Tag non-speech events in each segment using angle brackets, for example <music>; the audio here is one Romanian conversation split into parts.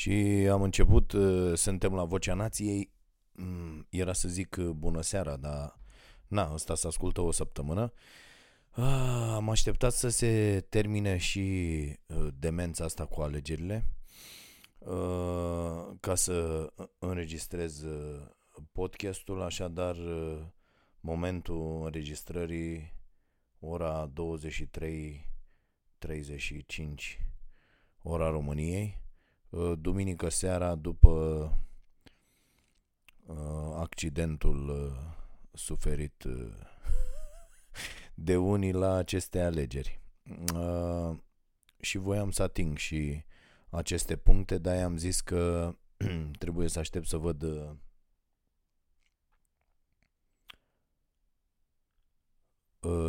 Și am început, uh, suntem la Vocea Nației, mm, era să zic uh, bună seara, dar na, ăsta se ascultă o săptămână. Ah, am așteptat să se termine și uh, demența asta cu alegerile ca să înregistrez podcastul, așadar momentul înregistrării ora 23.35 ora României Uh, duminică seara după uh, accidentul uh, suferit <laughs> de unii la aceste alegeri. Și voiam să ating și aceste puncte, dar am zis că <clears throat> trebuie să aștept să văd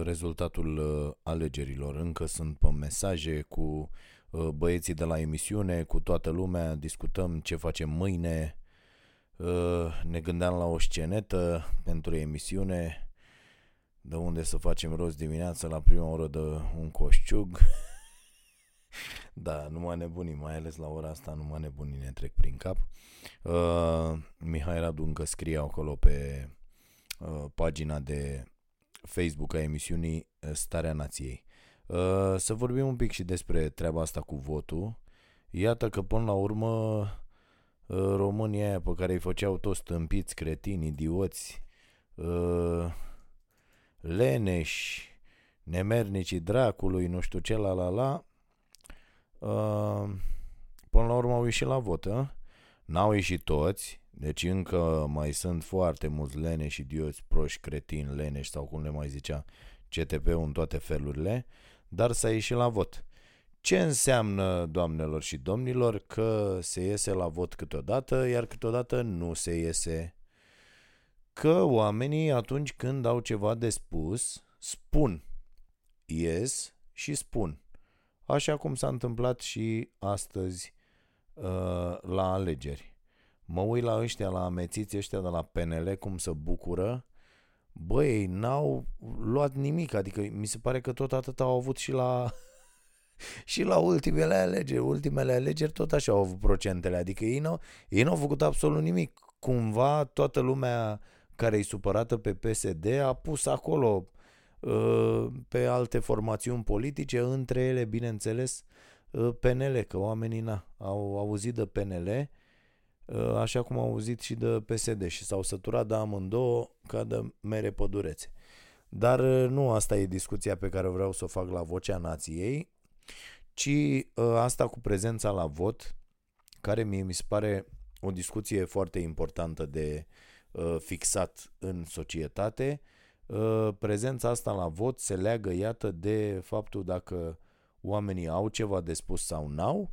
rezultatul alegerilor. Încă sunt pe mesaje cu Uh, băieții de la emisiune, cu toată lumea, discutăm ce facem mâine, uh, ne gândeam la o scenetă pentru emisiune, de unde să facem rost dimineața la prima oră de un coșciug. <laughs> da, numai nebunii, mai ales la ora asta, numai nebunii ne trec prin cap. Uh, Mihai Radu încă scrie acolo pe uh, pagina de Facebook a emisiunii Starea Nației. Uh, să vorbim un pic și despre treaba asta cu votul. Iată că până la urmă uh, România aia pe care îi făceau toți stâmpiți, cretini, idioți, uh, leneși, nemernicii dracului, nu știu ce, la la la, până la urmă au ieșit la vot, a? N-au ieșit toți, deci încă mai sunt foarte mulți leneși, idioți, proști, cretini, leneși sau cum le mai zicea CTP-ul în toate felurile dar s-a ieșit la vot. Ce înseamnă, doamnelor și domnilor, că se iese la vot câteodată, iar câteodată nu se iese? Că oamenii, atunci când au ceva de spus, spun. Ies și spun. Așa cum s-a întâmplat și astăzi uh, la alegeri. Mă uit la ăștia, la amețiți ăștia de la PNL, cum se bucură băi, n-au luat nimic, adică mi se pare că tot atât au avut și la <laughs> și la ultimele alegeri, ultimele alegeri tot așa au avut procentele, adică ei n-au, ei n-au făcut absolut nimic. Cumva toată lumea care e supărată pe PSD a pus acolo uh, pe alte formațiuni politice, între ele, bineînțeles, uh, PNL, că oamenii na, au auzit de PNL Uh, așa cum au auzit și de PSD și s-au săturat de amândouă ca de mere pădurețe. Dar uh, nu asta e discuția pe care vreau să o fac la Vocea Nației, ci uh, asta cu prezența la vot, care mie mi se pare o discuție foarte importantă de fixat în societate. Prezența asta la vot se leagă, iată, de faptul dacă oamenii au ceva de spus sau n-au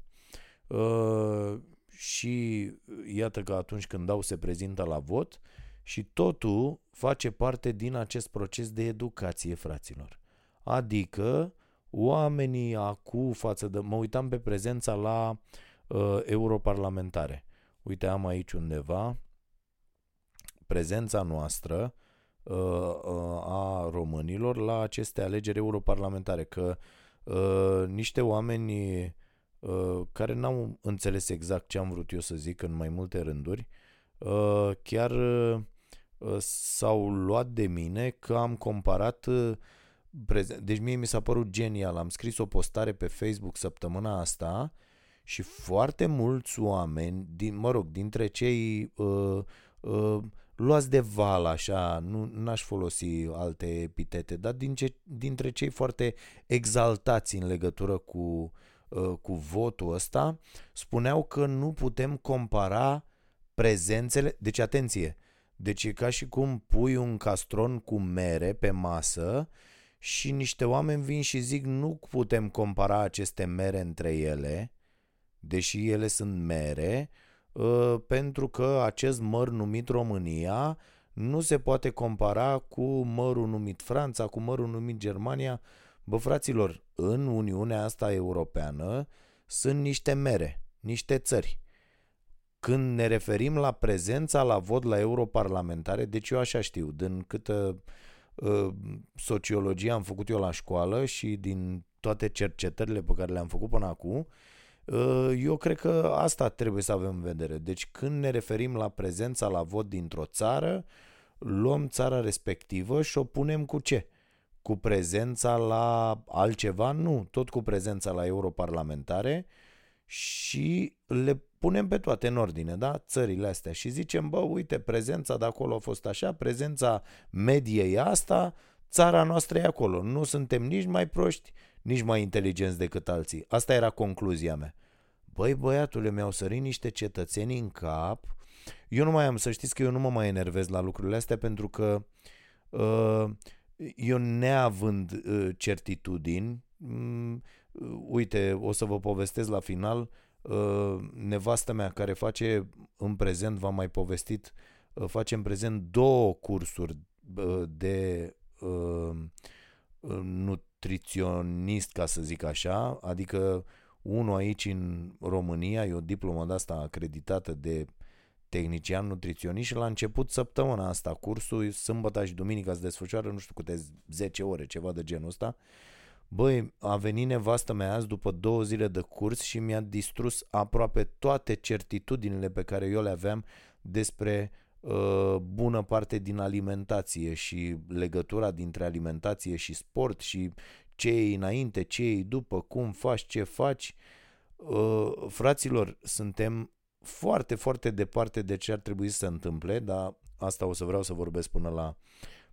și iată că atunci când dau se prezintă la vot și totul face parte din acest proces de educație, fraților. Adică oamenii acu față de... Mă uitam pe prezența la uh, europarlamentare. Uite, am aici undeva prezența noastră uh, uh, a românilor la aceste alegeri europarlamentare, că uh, niște oameni Uh, care n-au înțeles exact ce am vrut eu să zic în mai multe rânduri, uh, chiar uh, s-au luat de mine că am comparat deci mie mi s-a părut genial. Am scris o postare pe Facebook săptămâna asta și foarte mulți oameni, din, mă rog, dintre cei uh, uh, luați de val, așa, nu n-aș folosi alte epitete, dar din ce, dintre cei foarte exaltați în legătură cu Uh, cu votul ăsta, spuneau că nu putem compara prezențele. Deci, atenție, deci e ca și cum pui un castron cu mere pe masă și niște oameni vin și zic nu putem compara aceste mere între ele, deși ele sunt mere, uh, pentru că acest măr numit România nu se poate compara cu mărul numit Franța, cu mărul numit Germania, Bă, fraților, în Uniunea asta europeană sunt niște mere, niște țări. Când ne referim la prezența la vot la europarlamentare, deci eu așa știu, din câtă uh, sociologie am făcut eu la școală și din toate cercetările pe care le-am făcut până acum, Uh, eu cred că asta trebuie să avem în vedere. Deci când ne referim la prezența la vot dintr-o țară, luăm țara respectivă și o punem cu ce? Cu prezența la altceva? Nu, tot cu prezența la europarlamentare și le punem pe toate în ordine, da? Țările astea și zicem, bă, uite, prezența de acolo a fost așa, prezența medie e asta, țara noastră e acolo. Nu suntem nici mai proști, nici mai inteligenți decât alții. Asta era concluzia mea. Băi, băiatule, mi-au sărit niște cetățeni în cap. Eu nu mai am, să știți că eu nu mă mai enervez la lucrurile astea pentru că uh, eu neavând uh, certitudini, um, uite, o să vă povestesc la final, uh, nevastă mea care face în prezent, v-am mai povestit, uh, face în prezent două cursuri uh, de uh, nutriționist, ca să zic așa, adică unul aici în România, e o diplomă de asta acreditată de tehnician nutriționist și la început săptămâna asta cursul, sâmbătă și duminica se desfășoară, nu știu câte 10 ore, ceva de genul ăsta. Băi, a venit nevastă mea azi după două zile de curs și mi-a distrus aproape toate certitudinile pe care eu le aveam despre uh, bună parte din alimentație și legătura dintre alimentație și sport și ce e înainte, ce e după, cum faci, ce faci. Uh, fraților, suntem foarte, foarte departe de ce ar trebui să se întâmple, dar asta o să vreau să vorbesc până la,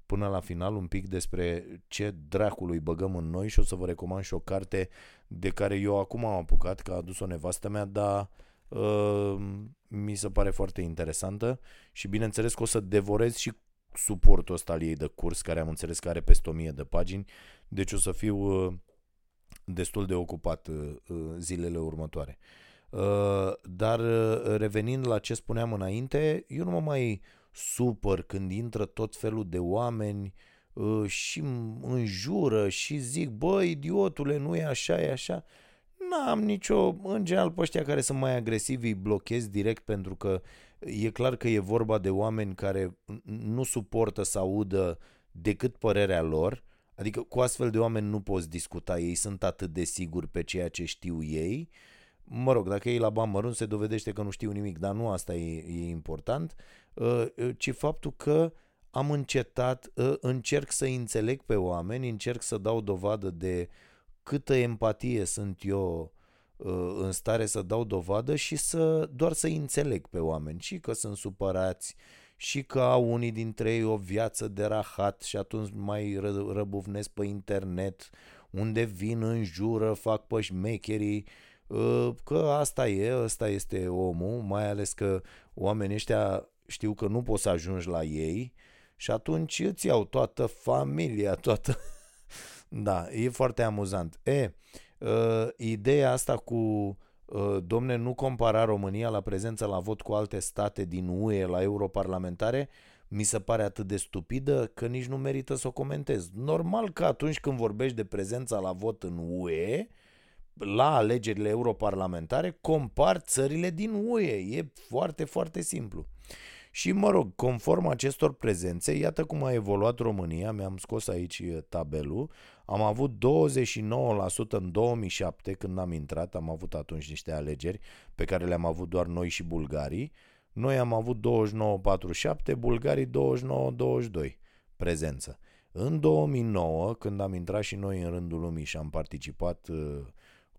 până la final un pic despre ce dracului băgăm în noi și o să vă recomand și o carte de care eu acum am apucat, că a adus o nevastă mea, dar uh, mi se pare foarte interesantă și bineînțeles că o să devorez și suportul ăsta al ei de curs, care am înțeles că are peste 1000 de pagini, deci o să fiu uh, destul de ocupat uh, uh, zilele următoare. Dar revenind la ce spuneam înainte, eu nu mă mai supăr când intră tot felul de oameni și înjură și zic, bă, idiotule, nu e așa, e așa. N-am nicio, în general pe ăștia care sunt mai agresivi îi blochez direct pentru că e clar că e vorba de oameni care nu suportă să audă decât părerea lor Adică cu astfel de oameni nu poți discuta, ei sunt atât de siguri pe ceea ce știu ei. Mă rog, dacă ei la bani mărunt se dovedește că nu știu nimic, dar nu asta e, e important, uh, uh, ci faptul că am încetat, uh, încerc să înțeleg pe oameni, încerc să dau dovadă de câtă empatie sunt eu în stare să dau dovadă și să doar să înțeleg pe oameni. Și că sunt supărați, și că au unii dintre ei o viață de rahat și atunci mai ră- răbuvnesc pe internet, unde vin în jură, fac pe șmecherii, ă, că asta e, ăsta este omul, mai ales că oamenii ăștia știu că nu poți să ajungi la ei și atunci îți iau toată familia, <laughs> toată... da, e foarte amuzant. E, uh, ideea asta cu Uh, domne, nu compara România la prezența la vot cu alte state din UE la europarlamentare, mi se pare atât de stupidă că nici nu merită să o comentez. Normal că atunci când vorbești de prezența la vot în UE, la alegerile europarlamentare, compar țările din UE. E foarte, foarte simplu. Și mă rog, conform acestor prezențe, iată cum a evoluat România, mi-am scos aici uh, tabelul, am avut 29% în 2007 când am intrat, am avut atunci niște alegeri pe care le-am avut doar noi și bulgarii. Noi am avut 29-47, bulgarii 29-22 prezență. În 2009, când am intrat și noi în rândul lumii și am participat uh,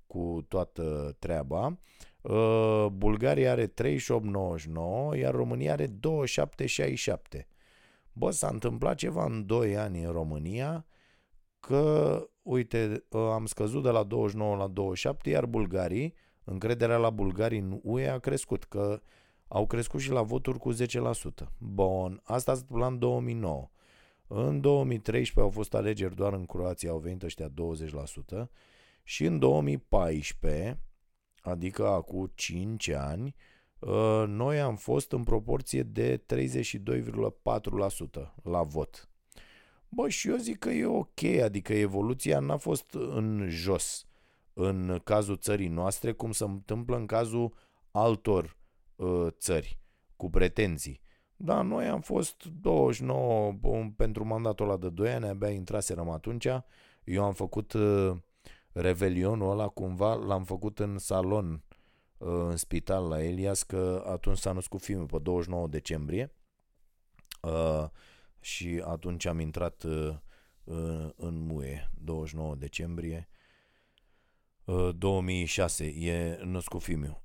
cu toată treaba, uh, Bulgaria are 38-99, iar România are 27-67. Bă, s-a întâmplat ceva în 2 ani în România, că, uite, ă, am scăzut de la 29 la 27, iar bulgarii, încrederea la bulgarii în UE a crescut, că au crescut și la voturi cu 10%. Bun, asta s-a întâmplat în 2009. În 2013 au fost alegeri doar în Croația, au venit ăștia 20% și în 2014, adică acum 5 ani, ă, noi am fost în proporție de 32,4% la vot. Bă, și eu zic că e ok, adică evoluția n-a fost în jos în cazul țării noastre, cum se întâmplă în cazul altor uh, țări cu pretenții. Da, noi am fost 29 pentru mandatul ăla de 2 ani, abia intraserăm atunci. Eu am făcut uh, revelionul ăla cumva, l-am făcut în salon în spital la Elias că atunci s-a născut fiul pe 29 decembrie. Și atunci am intrat în muie 29 decembrie 2006 e născut fiul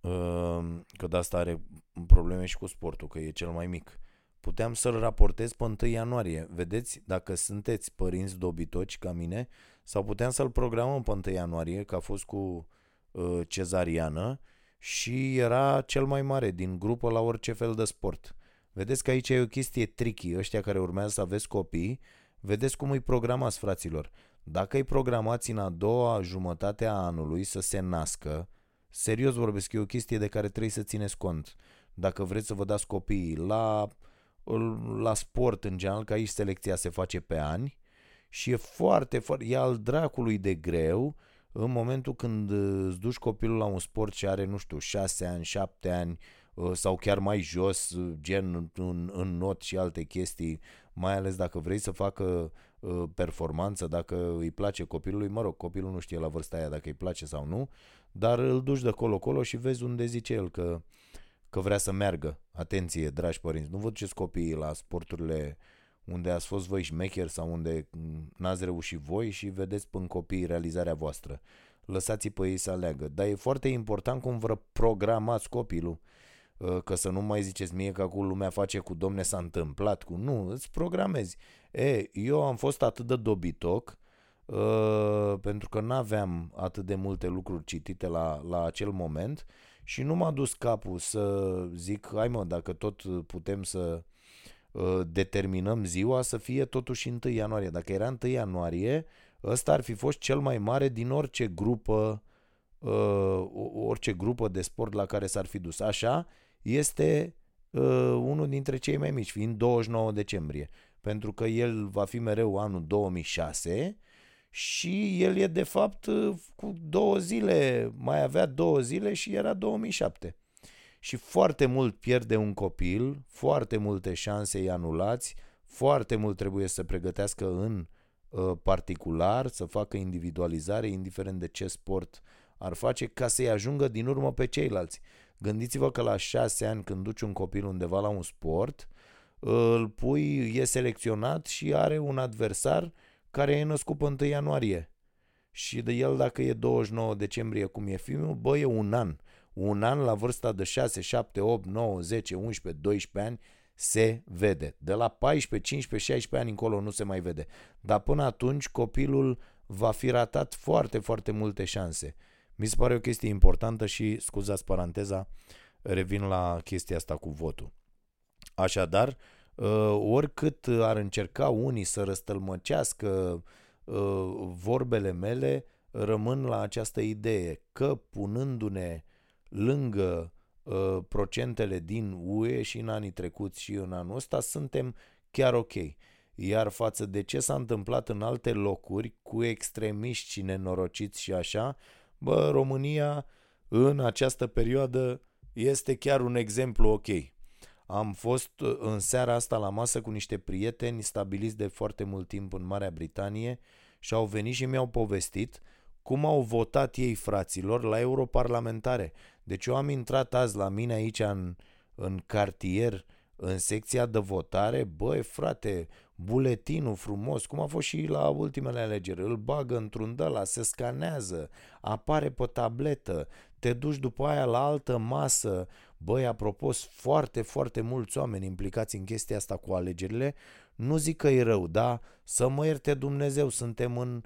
că de asta are probleme și cu sportul, că e cel mai mic. Puteam să-l raportez pe 1 ianuarie. Vedeți, dacă sunteți părinți dobitoci ca mine, sau puteam să-l programăm pe 1 ianuarie, că a fost cu uh, cezariană și era cel mai mare din grupă la orice fel de sport. Vedeți că aici e o chestie tricky, ăștia care urmează să aveți copii, vedeți cum îi programați, fraților. Dacă îi programați în a doua jumătate a anului să se nască, serios vorbesc, e o chestie de care trebuie să țineți cont. Dacă vreți să vă dați copiii la la sport în general, că aici selecția se face pe ani și e foarte, foarte, e al dracului de greu în momentul când îți duci copilul la un sport și are, nu știu, 6 ani, 7 ani uh, sau chiar mai jos, uh, gen în, în not și alte chestii, mai ales dacă vrei să facă uh, performanță, dacă îi place copilului, mă rog, copilul nu știe la vârsta aia dacă îi place sau nu, dar îl duci de colo-colo și vezi unde zice el că că vrea să meargă. Atenție, dragi părinți, nu vă duceți copiii la sporturile unde ați fost voi șmecher sau unde n-ați reușit voi și vedeți până copiii realizarea voastră. Lăsați-i pe ei să aleagă. Dar e foarte important cum vă programați copilul. Uh, că să nu mai ziceți mie că acum lumea face cu domne s-a întâmplat cu... Nu, îți programezi. E, eu am fost atât de dobitoc uh, pentru că n-aveam atât de multe lucruri citite la, la acel moment și nu m-a dus capul să zic, hai mă, dacă tot putem să uh, determinăm ziua să fie totuși 1 ianuarie. Dacă era 1 ianuarie, ăsta ar fi fost cel mai mare din orice grupă uh, orice grupă de sport la care s-ar fi dus. Așa este uh, unul dintre cei mai mici, fiind 29 decembrie. Pentru că el va fi mereu anul 2006 și el e de fapt cu două zile, mai avea două zile și era 2007. Și foarte mult pierde un copil, foarte multe șanse îi anulați, foarte mult trebuie să pregătească în uh, particular, să facă individualizare, indiferent de ce sport ar face, ca să-i ajungă din urmă pe ceilalți. Gândiți-vă că la șase ani când duci un copil undeva la un sport, îl pui, e selecționat și are un adversar care e născut pe 1 ianuarie. Și de el, dacă e 29 decembrie, cum e filmul, bă, e un an. Un an la vârsta de 6, 7, 8, 9, 10, 11, 12 ani se vede. De la 14, 15, 16 ani încolo nu se mai vede. Dar până atunci copilul va fi ratat foarte, foarte multe șanse. Mi se pare o chestie importantă și, scuzați paranteza, revin la chestia asta cu votul. Așadar, uh, oricât ar încerca unii să răstălmăcească uh, vorbele mele, rămân la această idee că punându-ne lângă uh, procentele din UE și în anii trecuți și în anul ăsta, suntem chiar ok. Iar față de ce s-a întâmplat în alte locuri cu extremiști și nenorociți și așa, bă, România în această perioadă este chiar un exemplu ok. Am fost uh, în seara asta la masă cu niște prieteni stabiliți de foarte mult timp în Marea Britanie și au venit și mi-au povestit cum au votat ei fraților la europarlamentare. Deci eu am intrat azi la mine aici în, în cartier, în secția de votare, băi frate, buletinul frumos, cum a fost și la ultimele alegeri, îl bagă într-un la se scanează, apare pe tabletă, te duci după aia la altă masă, Băi, apropo, foarte, foarte mulți oameni implicați în chestia asta cu alegerile. Nu zic că e rău, da? Să mă ierte Dumnezeu, suntem în,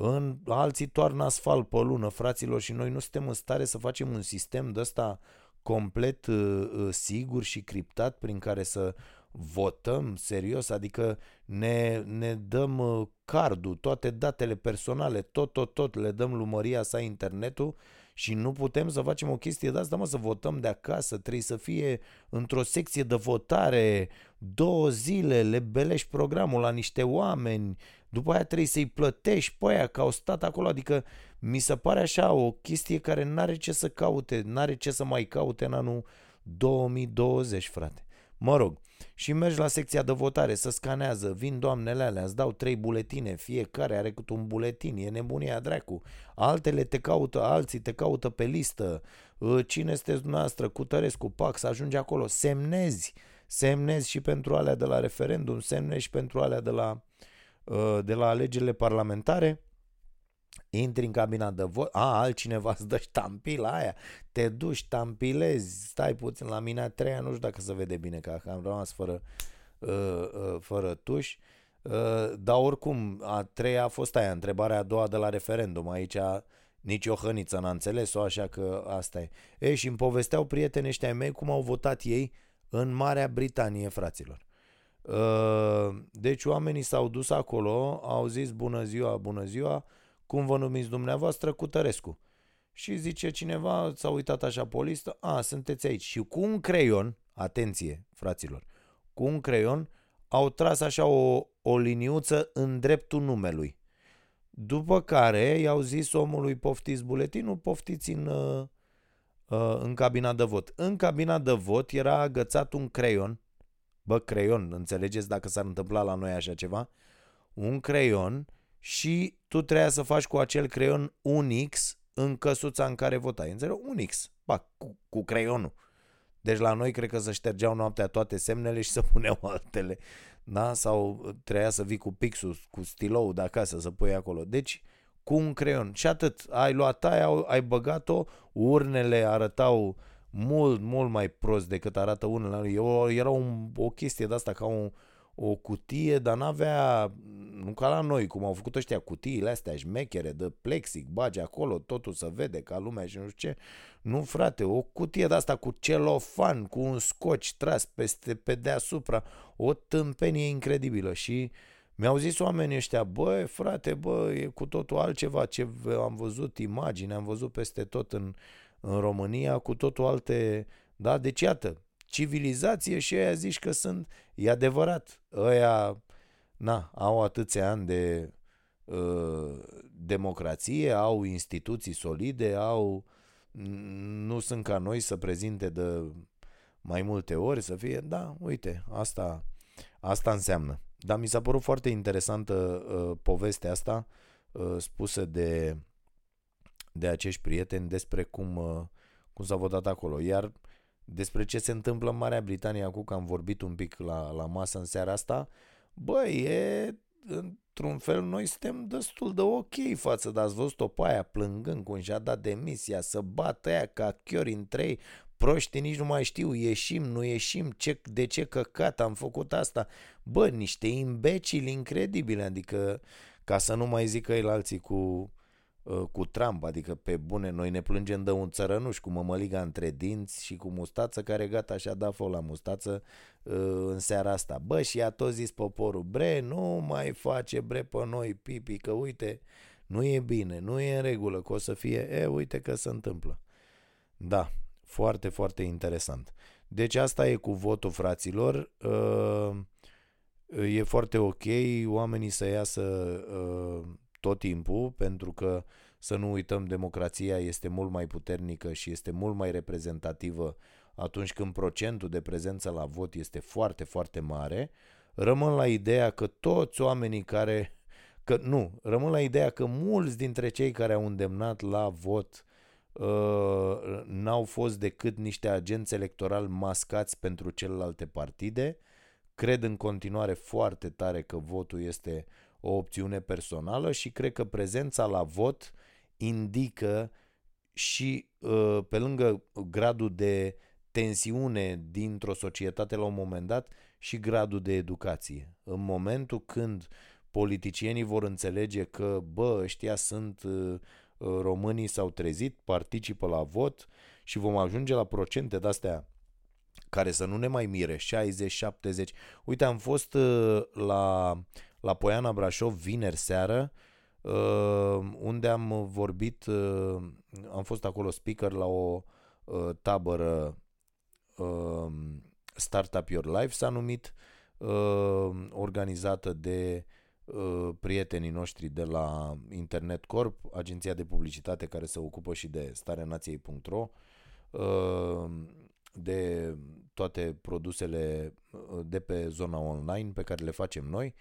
în alții toarnă asfalt pe lună, fraților, și noi nu suntem în stare să facem un sistem de ăsta complet uh, uh, sigur și criptat prin care să votăm serios, adică ne, ne dăm uh, cardul, toate datele personale, tot, tot, tot, le dăm lumăria sa internetul și nu putem să facem o chestie de asta, mă, să votăm de acasă, trebuie să fie într-o secție de votare două zile, le belești programul la niște oameni, după aia trebuie să-i plătești pe aia că au stat acolo, adică mi se pare așa o chestie care n-are ce să caute, n-are ce să mai caute în anul 2020, frate. Mă rog, și mergi la secția de votare, să scanează, vin doamnele alea, îți dau trei buletine, fiecare are cât un buletin, e nebunia dracu. Altele te caută, alții te caută pe listă, ă, cine sunteți dumneavoastră, cu Tărescu, pac, să ajungi acolo, semnezi, semnezi și pentru alea de la referendum, semnezi și pentru alea de la, ă, de la alegerile parlamentare, intri în cabina de vot, a, altcineva îți dă ștampila aia, te duci, ștampilezi, stai puțin la mine a treia, nu știu dacă se vede bine, că am rămas fără, uh, uh, fără tuș, uh, dar oricum, a treia a fost aia, întrebarea a doua de la referendum, aici nici o hăniță n-a înțeles-o, așa că asta e. Ei, și îmi povesteau prietenii ăștia mei cum au votat ei în Marea Britanie, fraților. Uh, deci oamenii s-au dus acolo, au zis bună ziua, bună ziua, cum vă numiți dumneavoastră, Cutărescu. Și zice cineva, s-a uitat așa pe o listă, a, sunteți aici. Și cu un creion, atenție, fraților, cu un creion au tras așa o, o liniuță în dreptul numelui. După care i-au zis omului poftiți buletinul, poftiți în, uh, uh, în cabina de vot. În cabina de vot era agățat un creion, bă, creion, înțelegeți dacă s-ar întâmpla la noi așa ceva? Un creion și tu trebuia să faci cu acel creion un X în căsuța în care votai. Înțeleg? Un X. Ba, cu, cu creionul. Deci la noi cred că se ștergeau noaptea toate semnele și să puneau <laughs> altele. Da? Sau trebuia să vii cu pixul, cu stilou de acasă să pui acolo. Deci cu un creion. Și atât. Ai luat aia, ai băgat-o, urnele arătau mult, mult mai prost decât arată unele. Era un, o chestie de asta ca un, o cutie, dar n-avea, nu ca la noi, cum au făcut ăștia cutiile astea șmechere de plexic, bagi acolo, totul se vede ca lumea și nu știu ce. Nu, frate, o cutie de asta cu celofan, cu un scoci tras peste, pe deasupra, o tâmpenie incredibilă și mi-au zis oamenii ăștia, băi, frate, bă, e cu totul altceva ce am văzut imagini, am văzut peste tot în, în România, cu totul alte, da, deci iată, civilizație și aia zici că sunt, e adevărat, ăia, na, au atâția ani de uh, democrație, au instituții solide, au, nu sunt ca noi să prezinte de mai multe ori, să fie, da, uite, asta, asta înseamnă. Dar mi s-a părut foarte interesantă uh, povestea asta uh, spusă de, de acești prieteni despre cum, uh, cum s-a votat acolo. Iar despre ce se întâmplă în Marea Britanie acum, că am vorbit un pic la, la masă în seara asta, băi, e într-un fel noi suntem destul de ok față de ați văzut-o pe aia plângând cum și-a dat demisia, să bată aia ca chiori în trei, proștii nici nu mai știu, ieșim, nu ieșim, ce, de ce căcat am făcut asta. Bă, niște imbecili incredibile, adică ca să nu mai zică el alții cu Uh, cu Trump, adică pe bune, noi ne plângem de un țărănuș cu mămăliga între dinți și cu mustață care gata și-a dat foc la mustață uh, în seara asta. Bă, și a tot zis poporul, bre, nu mai face bre pe noi pipi, că uite, nu e bine, nu e în regulă, că o să fie, e, uite că se întâmplă. Da, foarte, foarte interesant. Deci asta e cu votul fraților. Uh, e foarte ok oamenii să iasă tot timpul, pentru că să nu uităm, democrația este mult mai puternică și este mult mai reprezentativă atunci când procentul de prezență la vot este foarte, foarte mare. Rămân la ideea că toți oamenii care că nu, rămân la ideea că mulți dintre cei care au îndemnat la vot uh, n-au fost decât niște agenți electorali mascați pentru celelalte partide. Cred în continuare foarte tare că votul este o opțiune personală și cred că prezența la vot indică și uh, pe lângă gradul de tensiune dintr-o societate la un moment dat și gradul de educație. În momentul când politicienii vor înțelege că, bă, ăștia sunt uh, uh, românii s-au trezit, participă la vot și vom ajunge la procente de-astea care să nu ne mai mire, 60-70. Uite, am fost la la Poiana Brașov vineri seară, uh, unde am vorbit, uh, am fost acolo speaker la o uh, tabără Startup Your Life s-a numit, organizată de prietenii noștri de la Internet Corp, agenția de publicitate care se ocupă și de stareanației.ro, de toate produsele uh, de pe zona online pe care le facem noi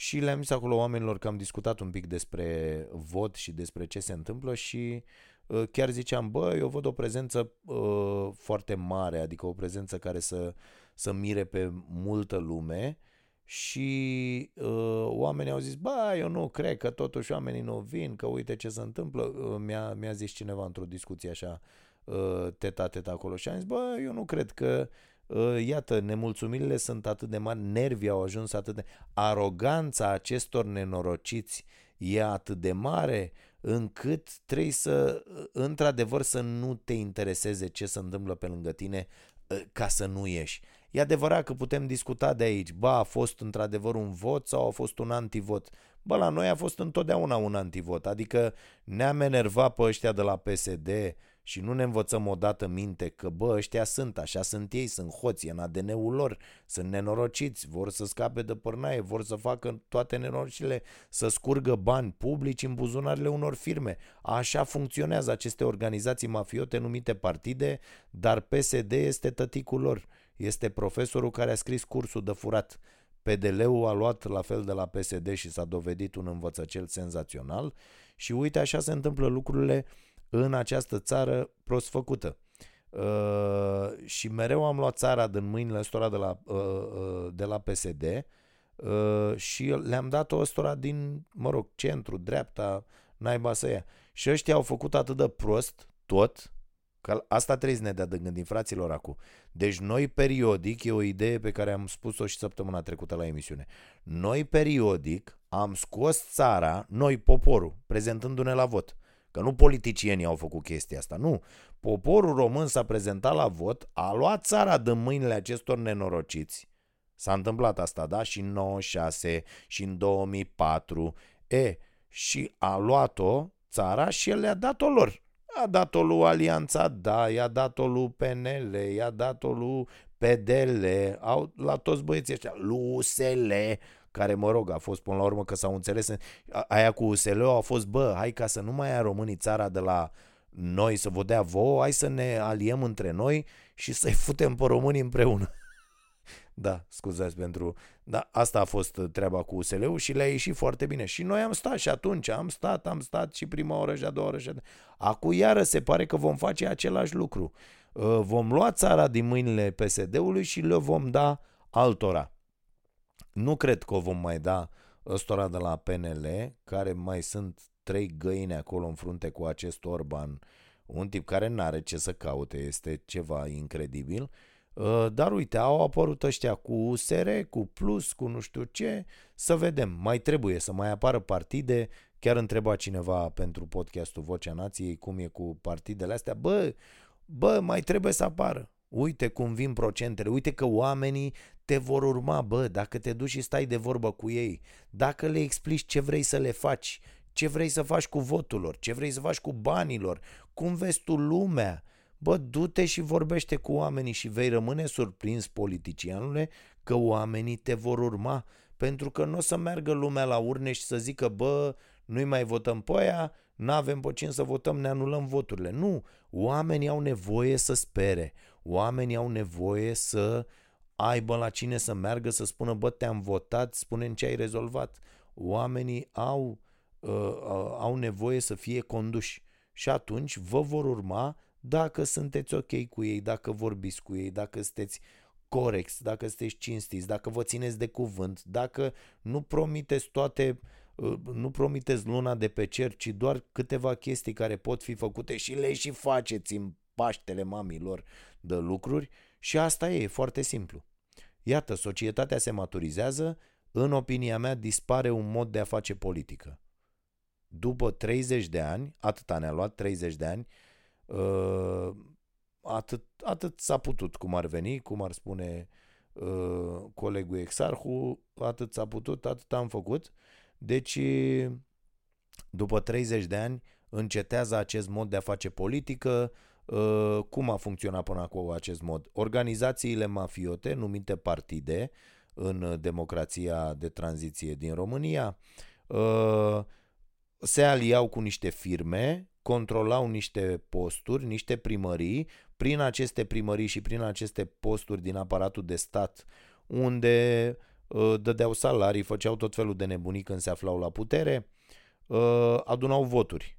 și le-am zis acolo oamenilor că am discutat un pic despre vot și despre ce se întâmplă și uh, chiar ziceam, bă, eu văd o prezență uh, foarte mare, adică o prezență care să, să mire pe multă lume și uh, oamenii au zis, bă, eu nu cred că totuși oamenii nu vin, că uite ce se întâmplă. Uh, mi-a, mi-a zis cineva într-o discuție așa, uh, teta-teta acolo și am zis, bă, eu nu cred că uh, iată, nemulțumirile sunt atât de mari, nervii au ajuns atât de... Aroganța acestor nenorociți e atât de mare încât trebuie să, uh, într-adevăr, să nu te intereseze ce se întâmplă pe lângă tine uh, ca să nu ieși. E adevărat că putem discuta de aici, ba a fost într-adevăr un vot sau a fost un antivot. Bă, la noi a fost întotdeauna un antivot, adică ne-am enervat pe ăștia de la PSD și nu ne învățăm odată minte că, bă, ăștia sunt, așa sunt ei, sunt hoți, în ADN-ul lor, sunt nenorociți, vor să scape de părnaie, vor să facă toate nenorocile, să scurgă bani publici în buzunarele unor firme. Așa funcționează aceste organizații mafiote numite partide, dar PSD este tăticul lor este profesorul care a scris cursul de furat. PDL-ul a luat la fel de la PSD și s-a dovedit un învățăcel senzațional și uite așa se întâmplă lucrurile în această țară prost făcută. Uh, și mereu am luat țara din mâinile ăstora de la, uh, uh, de la PSD uh, și le-am dat-o ăstora din, mă rog, centru, dreapta, naiba să ia. Și ăștia au făcut atât de prost tot, Că asta trebuie să ne dea de gândit, fraților, acum. Deci noi periodic, e o idee pe care am spus-o și săptămâna trecută la emisiune, noi periodic am scos țara, noi poporul, prezentându-ne la vot. Că nu politicienii au făcut chestia asta, nu. Poporul român s-a prezentat la vot, a luat țara din mâinile acestor nenorociți. S-a întâmplat asta, da? Și în 96 și în 2004. E, și a luat-o țara și el le-a dat-o lor. A dat-o lui Alianța Da, i-a dat-o lui PNL, i-a dat-o lui PDL, au, la toți băieții ăștia, lui USL, care, mă rog, a fost până la urmă că s-au înțeles, aia cu USL a fost, bă, hai ca să nu mai ia românii țara de la noi să vă dea vouă, hai să ne aliem între noi și să-i <laughs> futem pe românii împreună. <laughs> Da, scuzați pentru... Da, asta a fost treaba cu USL-ul și le-a ieșit foarte bine. Și noi am stat și atunci, am stat, am stat și prima oră și a doua oră și a Acum iară se pare că vom face același lucru. Uh, vom lua țara din mâinile PSD-ului și le vom da altora. Nu cred că o vom mai da ăstora de la PNL, care mai sunt trei găini acolo în frunte cu acest Orban, un tip care n-are ce să caute, este ceva incredibil. Uh, dar uite, au apărut ăștia cu USR, cu Plus, cu nu știu ce, să vedem. Mai trebuie să mai apară partide. Chiar întreba cineva pentru podcastul Vocea Nației cum e cu partidele astea. Bă, bă, mai trebuie să apară. Uite cum vin procentele, uite că oamenii te vor urma, bă, dacă te duci și stai de vorbă cu ei, dacă le explici ce vrei să le faci, ce vrei să faci cu votul lor, ce vrei să faci cu banilor, cum vezi tu lumea, Bă, du-te și vorbește cu oamenii și vei rămâne surprins, politicianule, că oamenii te vor urma, pentru că nu o să meargă lumea la urne și să zică, bă, nu-i mai votăm pe aia, n-avem pe cine să votăm, ne anulăm voturile. Nu, oamenii au nevoie să spere, oamenii au nevoie să aibă la cine să meargă, să spună, bă, te-am votat, spune ce ai rezolvat. Oamenii au, uh, uh, au nevoie să fie conduși și atunci vă vor urma dacă sunteți ok cu ei, dacă vorbiți cu ei, dacă sunteți corecți, dacă sunteți cinstiți, dacă vă țineți de cuvânt, dacă nu promiteți toate, uh, nu promiteți luna de pe cer, ci doar câteva chestii care pot fi făcute și le și faceți în paștele mamilor de lucruri și asta e, e foarte simplu. Iată, societatea se maturizează, în opinia mea dispare un mod de a face politică. După 30 de ani, atâta ne-a luat 30 de ani, Uh, atât, atât s-a putut cum ar veni, cum ar spune uh, colegul Exarhu, atât s-a putut, atât am făcut. Deci, după 30 de ani, încetează acest mod de a face politică. Uh, cum a funcționat până acum acest mod? Organizațiile mafiote, numite partide, în democrația de tranziție din România, uh, se aliau cu niște firme controlau niște posturi, niște primării, prin aceste primării și prin aceste posturi din aparatul de stat, unde uh, dădeau salarii, făceau tot felul de nebunii când se aflau la putere, uh, adunau voturi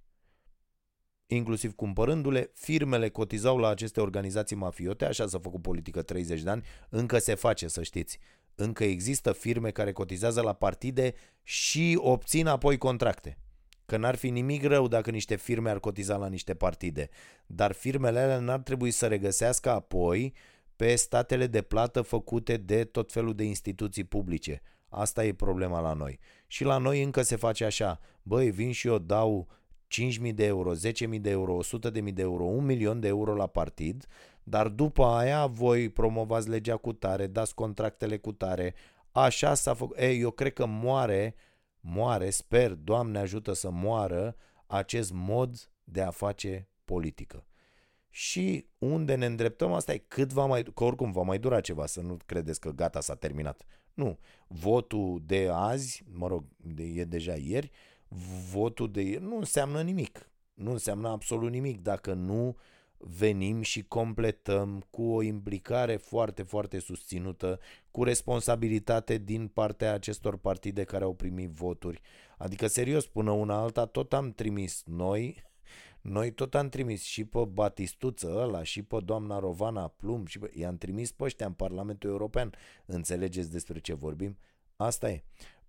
inclusiv cumpărându-le, firmele cotizau la aceste organizații mafiote, așa s-a făcut politică 30 de ani, încă se face, să știți. Încă există firme care cotizează la partide și obțin apoi contracte. Că n-ar fi nimic rău dacă niște firme ar cotiza la niște partide, dar firmele alea n-ar trebui să regăsească apoi pe statele de plată făcute de tot felul de instituții publice. Asta e problema la noi. Și la noi încă se face așa, băi, vin și eu dau 5.000 de euro, 10.000 de euro, 100.000 de euro, 1 milion de euro la partid, dar după aia voi promovați legea cu tare, dați contractele cu tare. Așa s-a făcut. Ei, eu cred că moare, moare, sper, Doamne ajută să moară acest mod de a face politică. Și unde ne îndreptăm, asta e cât va mai, că oricum va mai dura ceva, să nu credeți că gata, s-a terminat. Nu, votul de azi, mă rog, de, e deja ieri, votul de ieri nu înseamnă nimic. Nu înseamnă absolut nimic dacă nu venim și completăm cu o implicare foarte, foarte susținută, cu responsabilitate din partea acestor partide care au primit voturi. Adică, serios, până una alta, tot am trimis noi, noi tot am trimis și pe Batistuță ăla, și pe doamna Rovana Plum, și pe... i-am trimis pe ăștia în Parlamentul European. Înțelegeți despre ce vorbim? Asta e.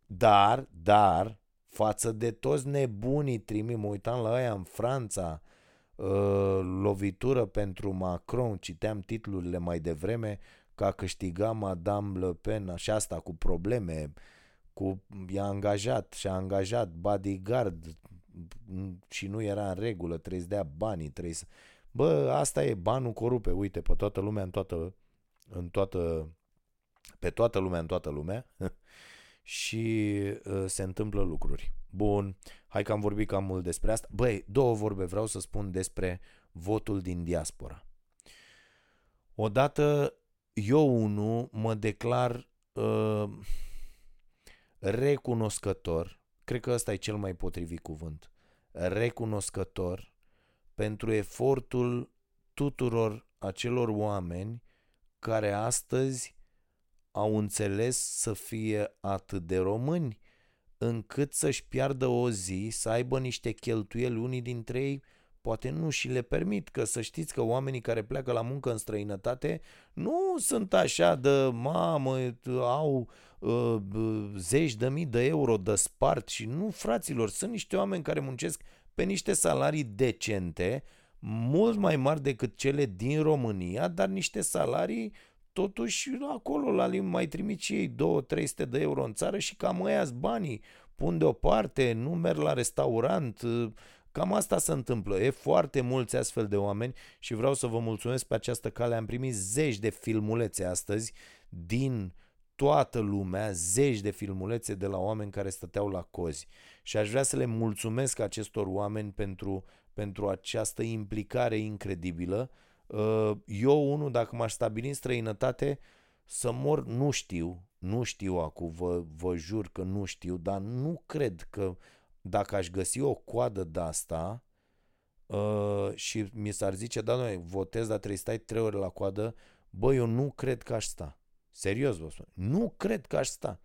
Dar, dar, față de toți nebunii trimim, mă uitam la aia în Franța, uh, lovitură pentru Macron, citeam titlurile mai devreme, că a câștigat Madame Le Pen și asta cu probleme, cu i-a angajat și a angajat bodyguard și nu era în regulă, trebuie să dea banii, trebuie să... Bă, asta e, banul corupe, uite, pe toată lumea, în toată, în toată, pe toată lumea, în toată lumea. <laughs> și uh, se întâmplă lucruri. Bun, hai că am vorbit cam mult despre asta. Băi, două vorbe vreau să spun despre votul din diaspora. Odată, eu unul mă declar uh, recunoscător, cred că ăsta e cel mai potrivit cuvânt, recunoscător pentru efortul tuturor acelor oameni care astăzi au înțeles să fie atât de români, încât să-și piardă o zi, să aibă niște cheltuieli unii dintre ei, poate nu și le permit, că să știți că oamenii care pleacă la muncă în străinătate nu sunt așa de mamă, au uh, zeci de mii de euro de spart. Și nu, fraților, sunt niște oameni care muncesc pe niște salarii decente, mult mai mari decât cele din România, dar niște salarii totuși acolo la limb mai trimit și ei 2-300 de euro în țară și cam ăia banii, pun deoparte, nu merg la restaurant, cam asta se întâmplă. E foarte mulți astfel de oameni și vreau să vă mulțumesc pe această cale. Am primit zeci de filmulețe astăzi din toată lumea, zeci de filmulețe de la oameni care stăteau la cozi. Și aș vrea să le mulțumesc acestor oameni pentru, pentru această implicare incredibilă Uh, eu, unul, dacă m-aș stabili în străinătate, să mor, nu știu, nu știu acum, vă, vă jur că nu știu, dar nu cred că dacă aș găsi o coadă de asta uh, și mi s-ar zice, da, noi votez, dar trebuie să stai trei ore la coadă, bă, eu nu cred că aș sta. Serios vă spun. Nu cred că aș sta.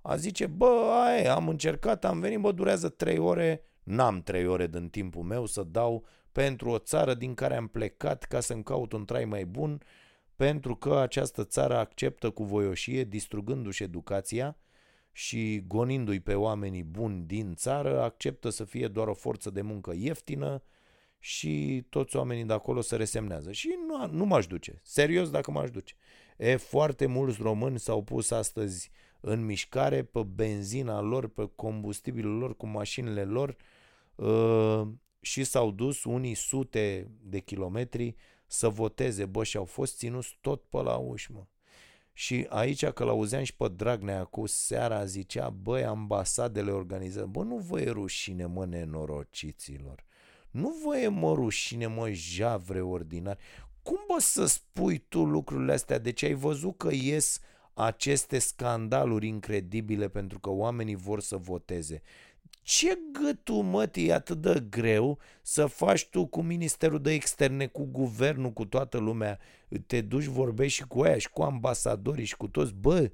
A zice, bă, aia, am încercat, am venit, bă, durează trei ore, n-am trei ore din timpul meu să dau pentru o țară din care am plecat ca să-mi caut un trai mai bun, pentru că această țară acceptă cu voioșie, distrugându-și educația și gonindu-i pe oamenii buni din țară, acceptă să fie doar o forță de muncă ieftină și toți oamenii de acolo se resemnează. Și nu, nu m-aș duce. Serios dacă m-aș duce. E, foarte mulți români s-au pus astăzi în mișcare pe benzina lor, pe combustibilul lor, cu mașinile lor, uh, și s-au dus unii sute de kilometri să voteze, bă, și au fost ținuți tot pe la uși, mă. Și aici că l-auzeam și pe Dragnea cu seara zicea, băi, ambasadele organizează, bă, nu vă e rușine, mă, nenorociților. Nu vă e, mă, rușine, mă, javre ordinari. Cum, bă, să spui tu lucrurile astea? Deci ai văzut că ies aceste scandaluri incredibile pentru că oamenii vor să voteze. Ce gâtul, mă, e atât de greu să faci tu cu Ministerul de Externe, cu guvernul, cu toată lumea? Te duci, vorbești și cu aia și cu ambasadorii și cu toți. Bă,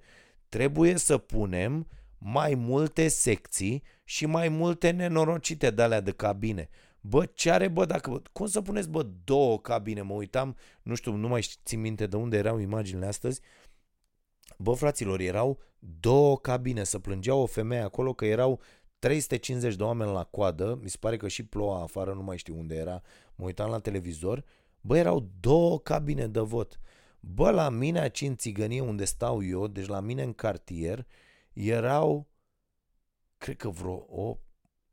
trebuie să punem mai multe secții și mai multe nenorocite de alea de cabine. Bă, ce are, bă, dacă... Cum să puneți, bă, două cabine? Mă uitam, nu știu, nu mai țin minte de unde erau imaginile astăzi. Bă, fraților, erau două cabine. Să plângea o femeie acolo că erau 350 de oameni la coadă. Mi se pare că și ploua afară, nu mai știu unde era. Mă uitam la televizor. Bă, erau două cabine de vot. Bă, la mine aici în Țigănie, unde stau eu, deci la mine în cartier, erau, cred că vreo 8,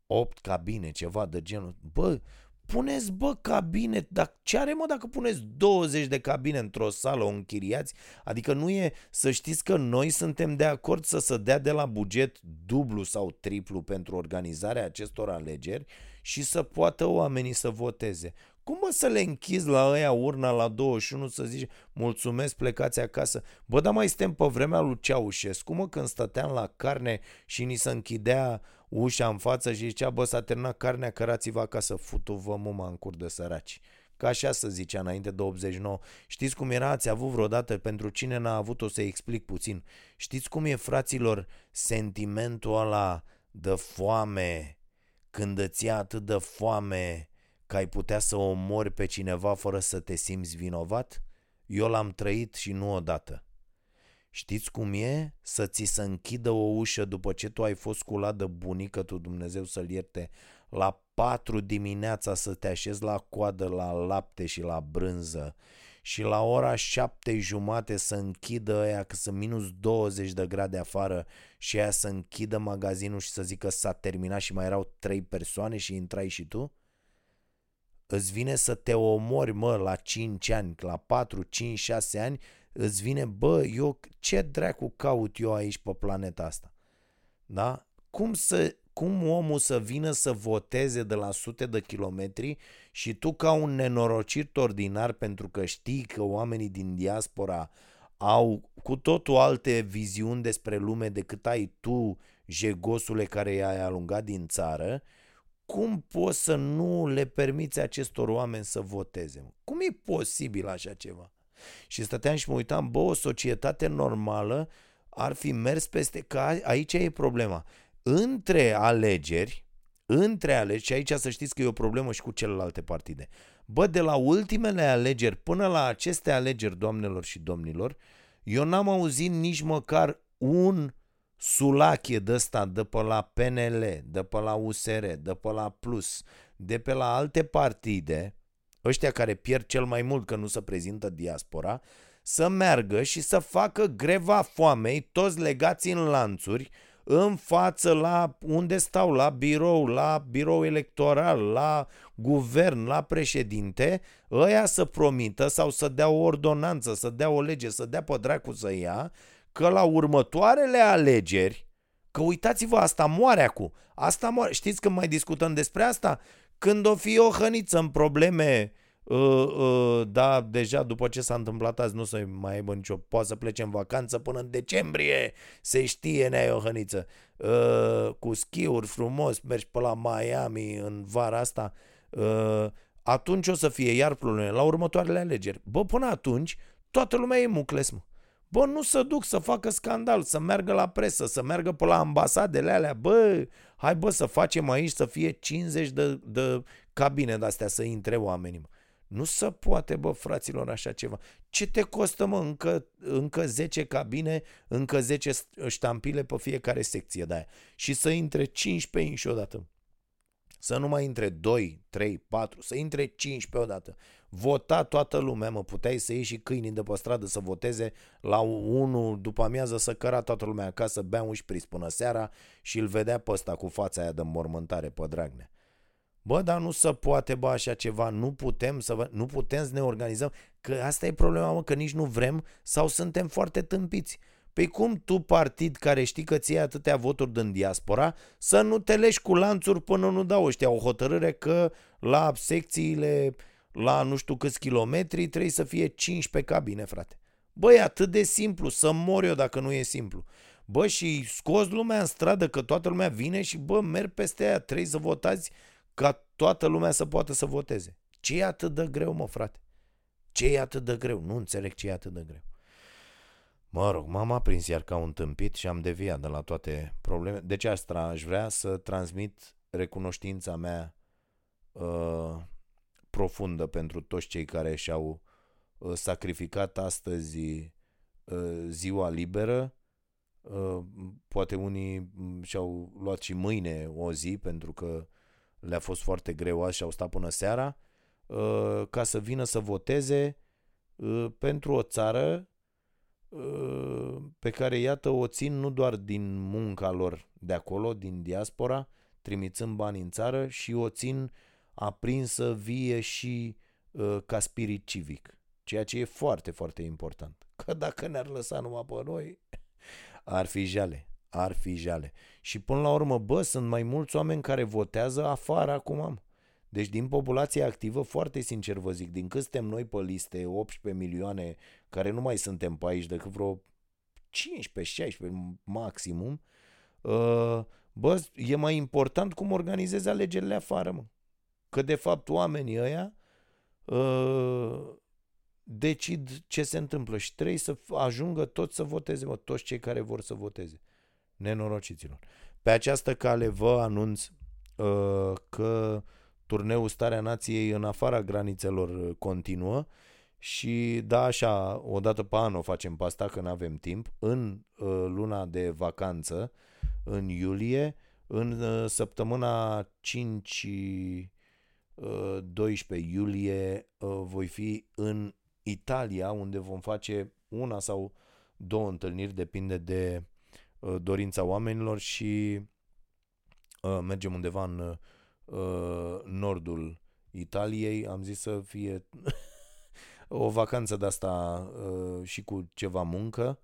8 cabine, ceva de genul. Bă, puneți, bă, cabine, dar ce are, mă, dacă puneți 20 de cabine într-o sală, o închiriați? Adică nu e, să știți că noi suntem de acord să se dea de la buget dublu sau triplu pentru organizarea acestor alegeri și să poată oamenii să voteze. Cum mă să le închizi la ăia urna la 21 să zici mulțumesc, plecați acasă? Bă, dar mai suntem pe vremea lui Ceaușescu, mă, când stăteam la carne și ni se închidea ușa în față și zicea, bă, s-a terminat carnea, cărați-vă acasă, futu-vă muma în cur de săraci. Ca așa să zicea înainte de 89. Știți cum era? Ați avut vreodată? Pentru cine n-a avut o să explic puțin. Știți cum e, fraților, sentimentul ăla de foame, când îți ia atât de foame că ai putea să omori pe cineva fără să te simți vinovat? Eu l-am trăit și nu odată. Știți cum e? Să ți se închidă o ușă după ce tu ai fost culat de bunică tu, Dumnezeu să-l ierte, la patru dimineața să te așezi la coadă la lapte și la brânză și la ora șapte jumate să închidă aia că sunt minus 20 de grade afară și aia să închidă magazinul și să zică s-a terminat și mai erau trei persoane și intrai și tu? Îți vine să te omori, mă, la 5 ani, la 4, 5, 6 ani îți vine, bă, eu ce dracu caut eu aici pe planeta asta? Da? Cum, să, cum omul să vină să voteze de la sute de kilometri și tu ca un nenorocit ordinar pentru că știi că oamenii din diaspora au cu totul alte viziuni despre lume decât ai tu, jegosule care i-ai alungat din țară, cum poți să nu le permiți acestor oameni să voteze? Cum e posibil așa ceva? Și stăteam și mă uitam, bă, o societate normală ar fi mers peste, că aici e problema. Între alegeri, între alegeri, și aici să știți că e o problemă și cu celelalte partide. Bă, de la ultimele alegeri până la aceste alegeri, doamnelor și domnilor, eu n-am auzit nici măcar un sulachie de ăsta de pe la PNL, de pe la USR, de pe la Plus, de pe la alte partide, ăștia care pierd cel mai mult că nu se prezintă diaspora, să meargă și să facă greva foamei, toți legați în lanțuri, în față la unde stau, la birou, la birou electoral, la guvern, la președinte, ăia să promită sau să dea o ordonanță, să dea o lege, să dea pe dracu să ia, că la următoarele alegeri, că uitați-vă, asta moare acum, asta moare, știți când mai discutăm despre asta? Când o fi o hăniță în probleme, uh, uh, da, deja după ce s-a întâmplat azi nu să mai aibă nicio, poate să plece în vacanță până în decembrie, se știe, ne o hăniță, uh, cu schiuri frumos, mergi pe la Miami în vara asta, uh, atunci o să fie iar probleme, la următoarele alegeri. Bă, până atunci, toată lumea e mucles, mă. Bă, nu să duc să facă scandal, să meargă la presă, să meargă pe la ambasadele alea. Bă, hai bă să facem aici să fie 50 de, de cabine de-astea să intre oamenii. Mă. Nu se poate, bă, fraților, așa ceva. Ce te costă, mă, încă, încă 10 cabine, încă 10 ștampile pe fiecare secție de aia. Și să intre 15 inși odată. Să nu mai intre 2, 3, 4, să intre 15 odată. Vota toată lumea, mă, puteai să ieși și câinii de pe stradă să voteze la 1 după amiază să căra toată lumea acasă, bea un șpriț până seara și îl vedea pe ăsta cu fața aia de mormântare pe Dragnea. Bă, dar nu se poate, bă, așa ceva, nu putem să, nu putem să ne organizăm, că asta e problema, mă, că nici nu vrem sau suntem foarte tâmpiți. Păi cum tu, partid care știi că ți atâtea voturi din diaspora, să nu te leși cu lanțuri până nu dau ăștia o hotărâre că la secțiile la nu știu câți kilometri trebuie să fie 15 cabine, frate. Băi, atât de simplu, să mor eu dacă nu e simplu. Bă, și scoți lumea în stradă, că toată lumea vine și, bă, merg peste aia, trebuie să votați ca toată lumea să poată să voteze. Ce e atât de greu, mă, frate? Ce e atât de greu? Nu înțeleg ce e atât de greu. Mă rog, m-am prins iar ca un tâmpit și am deviat de la toate probleme. Deci asta aș vrea să transmit recunoștința mea uh, profundă pentru toți cei care și-au uh, sacrificat astăzi uh, ziua liberă. Uh, poate unii și-au luat și mâine o zi pentru că le-a fost foarte greu azi și au stat până seara uh, ca să vină să voteze uh, pentru o țară uh, pe care, iată, o țin nu doar din munca lor de acolo, din diaspora, trimițând bani în țară, și o țin aprinsă, vie și uh, ca spirit civic. Ceea ce e foarte, foarte important. <laughs> Că dacă ne-ar lăsa numai pe noi, <laughs> ar fi jale. Ar fi jale. Și până la urmă, bă, sunt mai mulți oameni care votează afară acum am. Deci din populația activă, foarte sincer vă zic, din cât suntem noi pe liste, 18 milioane, care nu mai suntem pe aici decât vreo 15-16 maximum, uh, bă, e mai important cum organizezi alegerile afară, mă. Că de fapt oamenii ăia uh, decid ce se întâmplă și trebuie să ajungă toți să voteze, mă, toți cei care vor să voteze. Nenorociților. Pe această cale vă anunț uh, că turneul Starea Nației în afara granițelor uh, continuă și da, așa, o dată pe an o facem pe asta, că nu avem timp, în uh, luna de vacanță, în iulie, în uh, săptămâna 5 12 uh, iulie uh, voi fi în Italia, unde vom face una sau două întâlniri, depinde de uh, dorința oamenilor și mergem undeva în nordul Italiei. Am zis să fie <laughs> o vacanță de asta și cu ceva muncă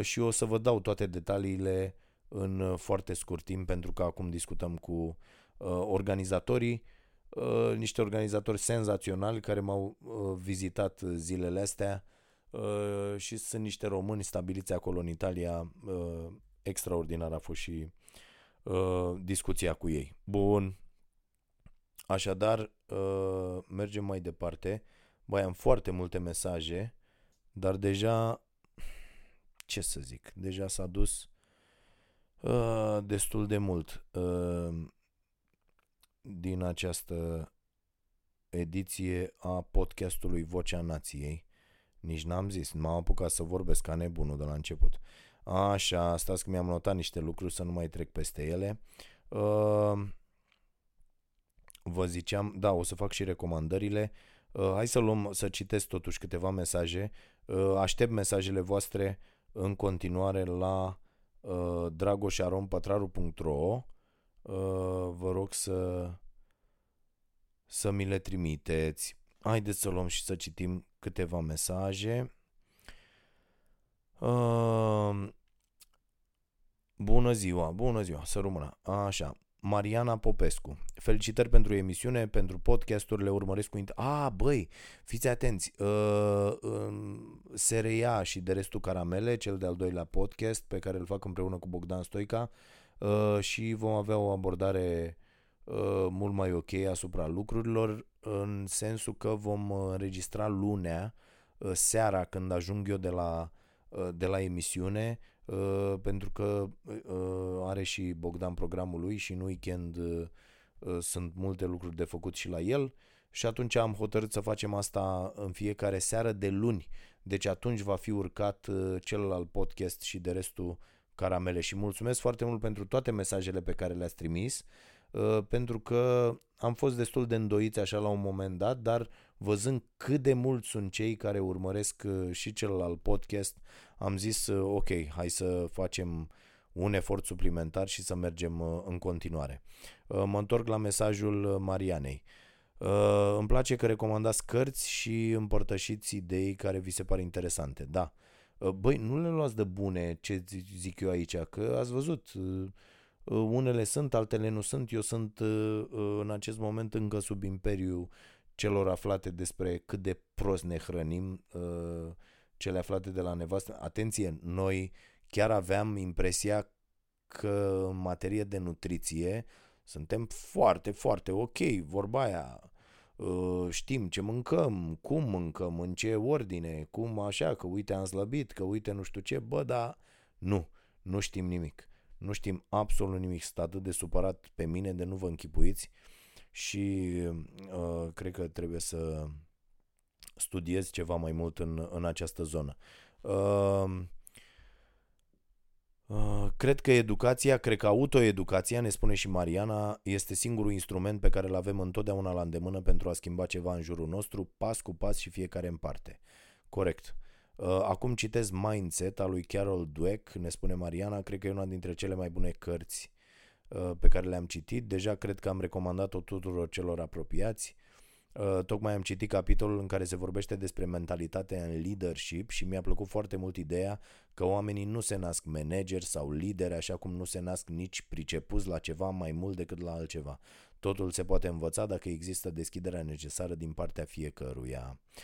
și o să vă dau toate detaliile în foarte scurt timp pentru că acum discutăm cu organizatorii Uh, niște organizatori senzaționali care m-au uh, vizitat zilele astea uh, și sunt niște români stabiliți acolo în Italia. Uh, extraordinar a fost și uh, discuția cu ei. Bun. Așadar, uh, mergem mai departe. Băi, am foarte multe mesaje, dar deja, ce să zic, deja s-a dus uh, destul de mult. Uh, din această ediție a podcastului Vocea Nației. Nici n-am zis, m-am apucat să vorbesc ca nebunul de la început. Așa, stați că mi-am notat niște lucruri să nu mai trec peste ele. Uh, vă ziceam, da, o să fac și recomandările. Uh, hai să luăm, să citesc totuși câteva mesaje. Uh, aștept mesajele voastre în continuare la uh, dragoșarompătraru.ro Uh, vă rog să, să mi le trimiteți. Haideți să luăm și să citim câteva mesaje. Uh, bună ziua, bună ziua, să rămână. Așa, Mariana Popescu. Felicitări pentru emisiune, pentru podcasturile urmăresc cu... A, băi, fiți atenți. Uh, uh, se reia și de restul caramele, cel de-al doilea podcast pe care îl fac împreună cu Bogdan Stoica. Uh, Uh, și vom avea o abordare uh, mult mai ok asupra lucrurilor, în sensul că vom înregistra lunea, uh, seara când ajung eu de la, de la emisiune, pentru că are și Bogdan programul lui și în weekend sunt multe lucruri de făcut și la el și atunci am hotărât să facem asta în fiecare seară de luni. Deci atunci va fi urcat celălalt podcast și de restul caramele și mulțumesc foarte mult pentru toate mesajele pe care le-ați trimis, uh, pentru că am fost destul de îndoiți așa la un moment dat, dar văzând cât de mulți sunt cei care urmăresc uh, și celălalt podcast, am zis uh, ok, hai să facem un efort suplimentar și să mergem în continuare. Mă întorc la mesajul Marianei. Îmi place că recomandați cărți și împărtășiți idei care vi se par interesante. Da, Uh, băi, nu le luați de bune ce zic eu aici, că ați văzut, uh, uh, unele sunt, altele nu sunt. Eu sunt în acest moment încă sub imperiu celor aflate despre cât de prost ne hrănim cele aflate de la nevastă. Atenție, noi chiar aveam impresia că în materie de nutriție suntem foarte, foarte ok, vorba aia. Uh, știm ce mâncăm, cum mâncăm, în ce ordine, cum așa, că uite am slăbit, că uite nu știu ce, bă, dar nu, nu știm nimic. Nu știm absolut nimic. Sunt atât de supărat pe mine de nu vă închipuiți și uh, cred că trebuie să studiez ceva mai mult în, în această zonă. Uh, Uh, cred că educația, cred că autoeducația, ne spune și Mariana, este singurul instrument pe care îl avem întotdeauna la îndemână pentru a schimba ceva în jurul nostru, pas cu pas și fiecare în parte. Corect. Uh, acum citesc Mindset al lui Carol Dweck, ne spune Mariana, cred că e una dintre cele mai bune cărți uh, pe care le-am citit. Deja cred că am recomandat-o tuturor celor apropiați. Uh, tocmai am citit capitolul în care se vorbește despre mentalitatea în leadership și mi-a plăcut foarte mult ideea că oamenii nu se nasc manageri sau lideri așa cum nu se nasc nici pricepuți la ceva mai mult decât la altceva. Totul se poate învăța dacă există deschiderea necesară din partea fiecăruia. Uh,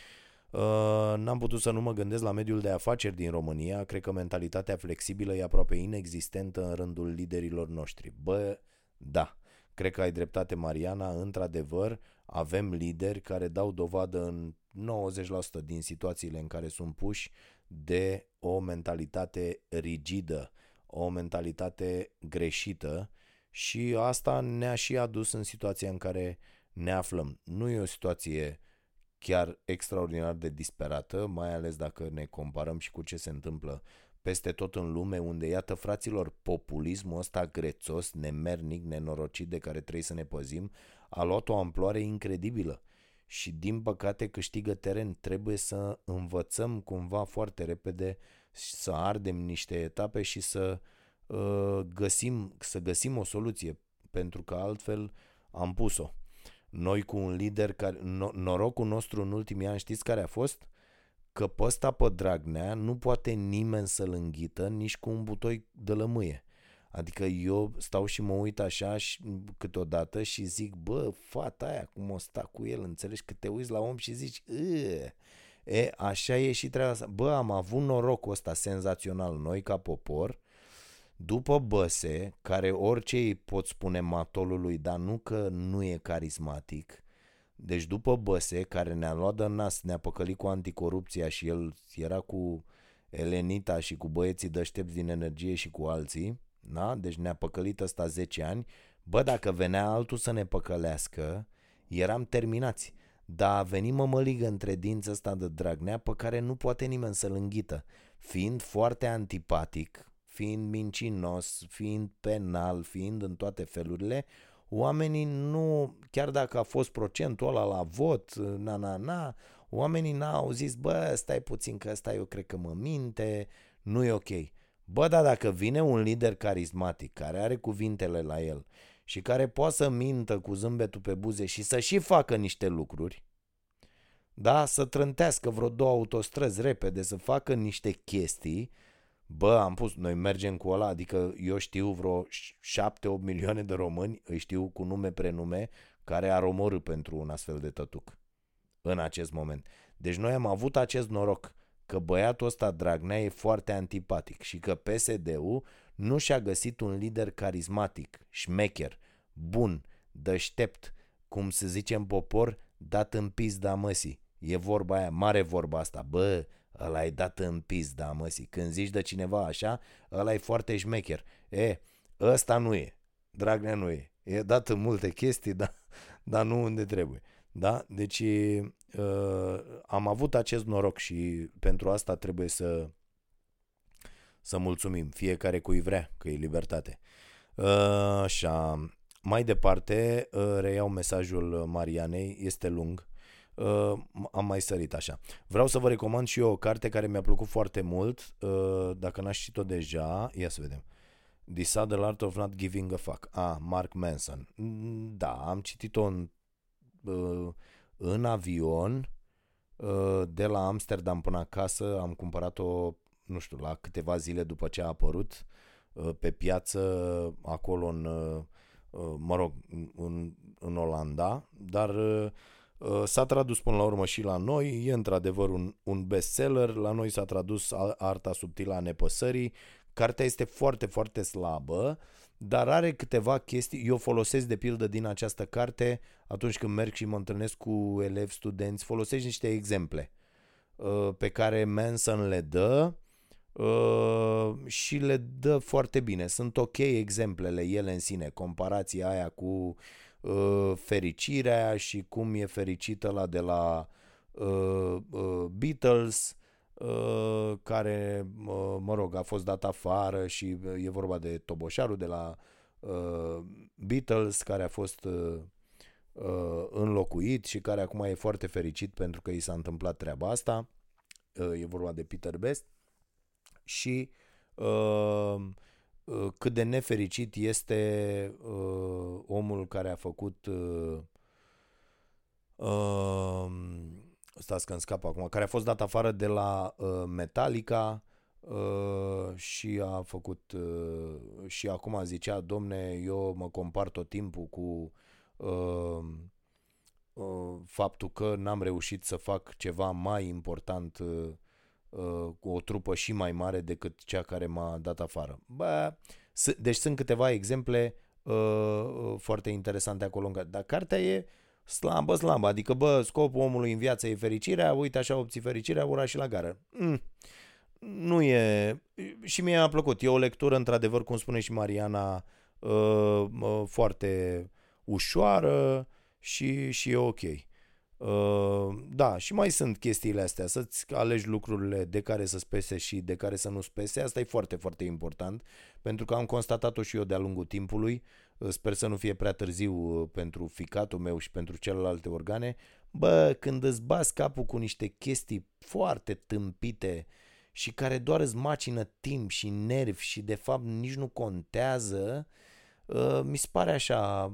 n-am putut să nu mă gândesc la mediul de afaceri din România. Cred că mentalitatea flexibilă e aproape inexistentă în rândul liderilor noștri. Bă, da, cred că ai dreptate, Mariana. Într-adevăr, avem lideri care dau dovadă în 90% din situațiile în care sunt puși de o mentalitate rigidă, o mentalitate greșită și asta ne-a și adus în situația în care ne aflăm. Nu e o situație chiar extraordinar de disperată, mai ales dacă ne comparăm și cu ce se întâmplă peste tot în lume, unde, iată, fraților, populismul ăsta grețos, nemernic, nenorocit de care trebuie să ne păzim, a luat o amploare incredibilă și din păcate câștigă teren. Trebuie să învățăm cumva foarte repede să ardem niște etape și să uh, găsim, să găsim o soluție, pentru că altfel am pus-o. Noi cu un lider care, norocul nostru în ultimii ani, știți care a fost? Că pe ăsta pe Dragnea nu poate nimeni să-l înghită nici cu un butoi de lămâie. Adică eu stau și mă uit așa și câteodată și zic, bă, fata aia, cum o sta cu el, înțelegi? Că te uiți la om și zici, E, așa e și treaba asta. Bă, am avut norocul ăsta senzațional noi ca popor, după Băse, care orice îi pot spune matolului, dar nu că nu e carismatic, deci după Băse, care ne-a luat de nas, ne-a păcălit cu anticorupția și el era cu Elenita și cu băieții dăștepți din energie și cu alții, da? Deci ne-a păcălit ăsta 10 ani. Bă, dacă venea altul să ne păcălească, eram terminați. Dar a venit mămăligă între dinți ăsta de Dragnea pe care nu poate nimeni să-l înghită. Fiind foarte antipatic, fiind mincinos, fiind penal, fiind în toate felurile, oamenii nu, chiar dacă a fost procentul ăla la vot, na, na, na, oamenii n-au zis, bă, stai puțin că ăsta eu cred că mă minte, nu e ok. Bă, dar dacă vine un lider carismatic care are cuvintele la el și care poate să mintă cu zâmbetul pe buze și să și facă niște lucruri, da, să trântească vreo două autostrăzi repede, să facă niște chestii, bă, am pus, noi mergem cu ăla, adică eu știu vreo 7-8 milioane de români, îi știu cu nume prenume, care ar omorâ pentru un astfel de tătuc în acest moment. Deci noi am avut acest noroc că băiatul ăsta Dragnea e foarte antipatic și că PSD-ul nu și-a găsit un lider carismatic, șmecher, bun, deștept, cum se zice în popor, dat în pizda măsii. E vorba aia, mare vorba asta, bă, ăla e dat în pizda măsii. Când zici de cineva așa, ăla e foarte șmecher. E, ăsta nu e, Dragnea nu e. E dat în multe chestii, <laughs> dar, dar nu unde trebuie. Da? Deci uh, am avut acest noroc și pentru asta trebuie să să mulțumim fiecare cui vrea, că e libertate. Uh, așa, mai departe uh, reiau mesajul Marianei, este lung. Uh, am mai sărit așa. Vreau să vă recomand și eu o carte care mi-a plăcut foarte mult, uh, dacă n-aș citit-o deja, ia să vedem. The Subtle Art of Not Giving a Fuck. Ah, Mark Manson. Mm, da, am citit-o în Uh, în avion uh, de la Amsterdam până acasă. Am cumpărat-o, nu știu, la câteva zile după ce a apărut uh, pe piață acolo în, mă rog, în, în Olanda, dar Uh, s-a tradus până la urmă și la noi, e într-adevăr un, un bestseller, la noi s-a tradus Arta subtilă a nepăsării, cartea este foarte, foarte slabă, dar are câteva chestii, eu folosesc de pildă din această carte atunci când merg și mă întâlnesc cu elevi, studenți, folosesc niște exemple uh, pe care Manson le dă uh, și le dă foarte bine. Sunt ok exemplele ele în sine, comparația aia cu uh, fericirea și cum e fericită la de la uh, uh, Beatles, uh, care, uh, mă rog, a fost dat afară și e vorba de Toboșarul de la uh, Beatles, care a fost uh, uh, înlocuit și care acum e foarte fericit pentru că i s-a întâmplat treaba asta. Uh, e vorba de Peter Best. Și uh, Uh, cât de nefericit este uh, omul care a făcut uh, uh, stați că îmi scap acum, care a fost dat afară de la uh, Metallica uh, și a făcut uh, și acum zicea, domne, eu mă compar tot timpul cu uh, uh, faptul că n-am reușit să fac ceva mai important uh, Uh, cu o trupă și mai mare decât cea care m-a dat afară. Bă, deci sunt câteva exemple uh, uh, foarte interesante acolo. Dar cartea e slabă, slabă. Adică, bă, scopul omului în viață e fericirea, uite așa obții fericirea, ura și la gară. Mm. Nu e... Și mie a plăcut. E o lectură, într-adevăr, cum spune și Mariana, uh, uh, foarte ușoară și, și e ok. Uh, da, și mai sunt chestiile astea, să-ți alegi lucrurile de care să spese și de care să nu spese, asta e foarte, foarte important, pentru că am constatat-o și eu de-a lungul timpului, uh, sper să nu fie prea târziu uh, pentru ficatul meu și pentru celelalte organe, bă, când îți bați capul cu niște chestii foarte tâmpite și care doar îți macină timp și nervi și de fapt nici nu contează, mi se pare așa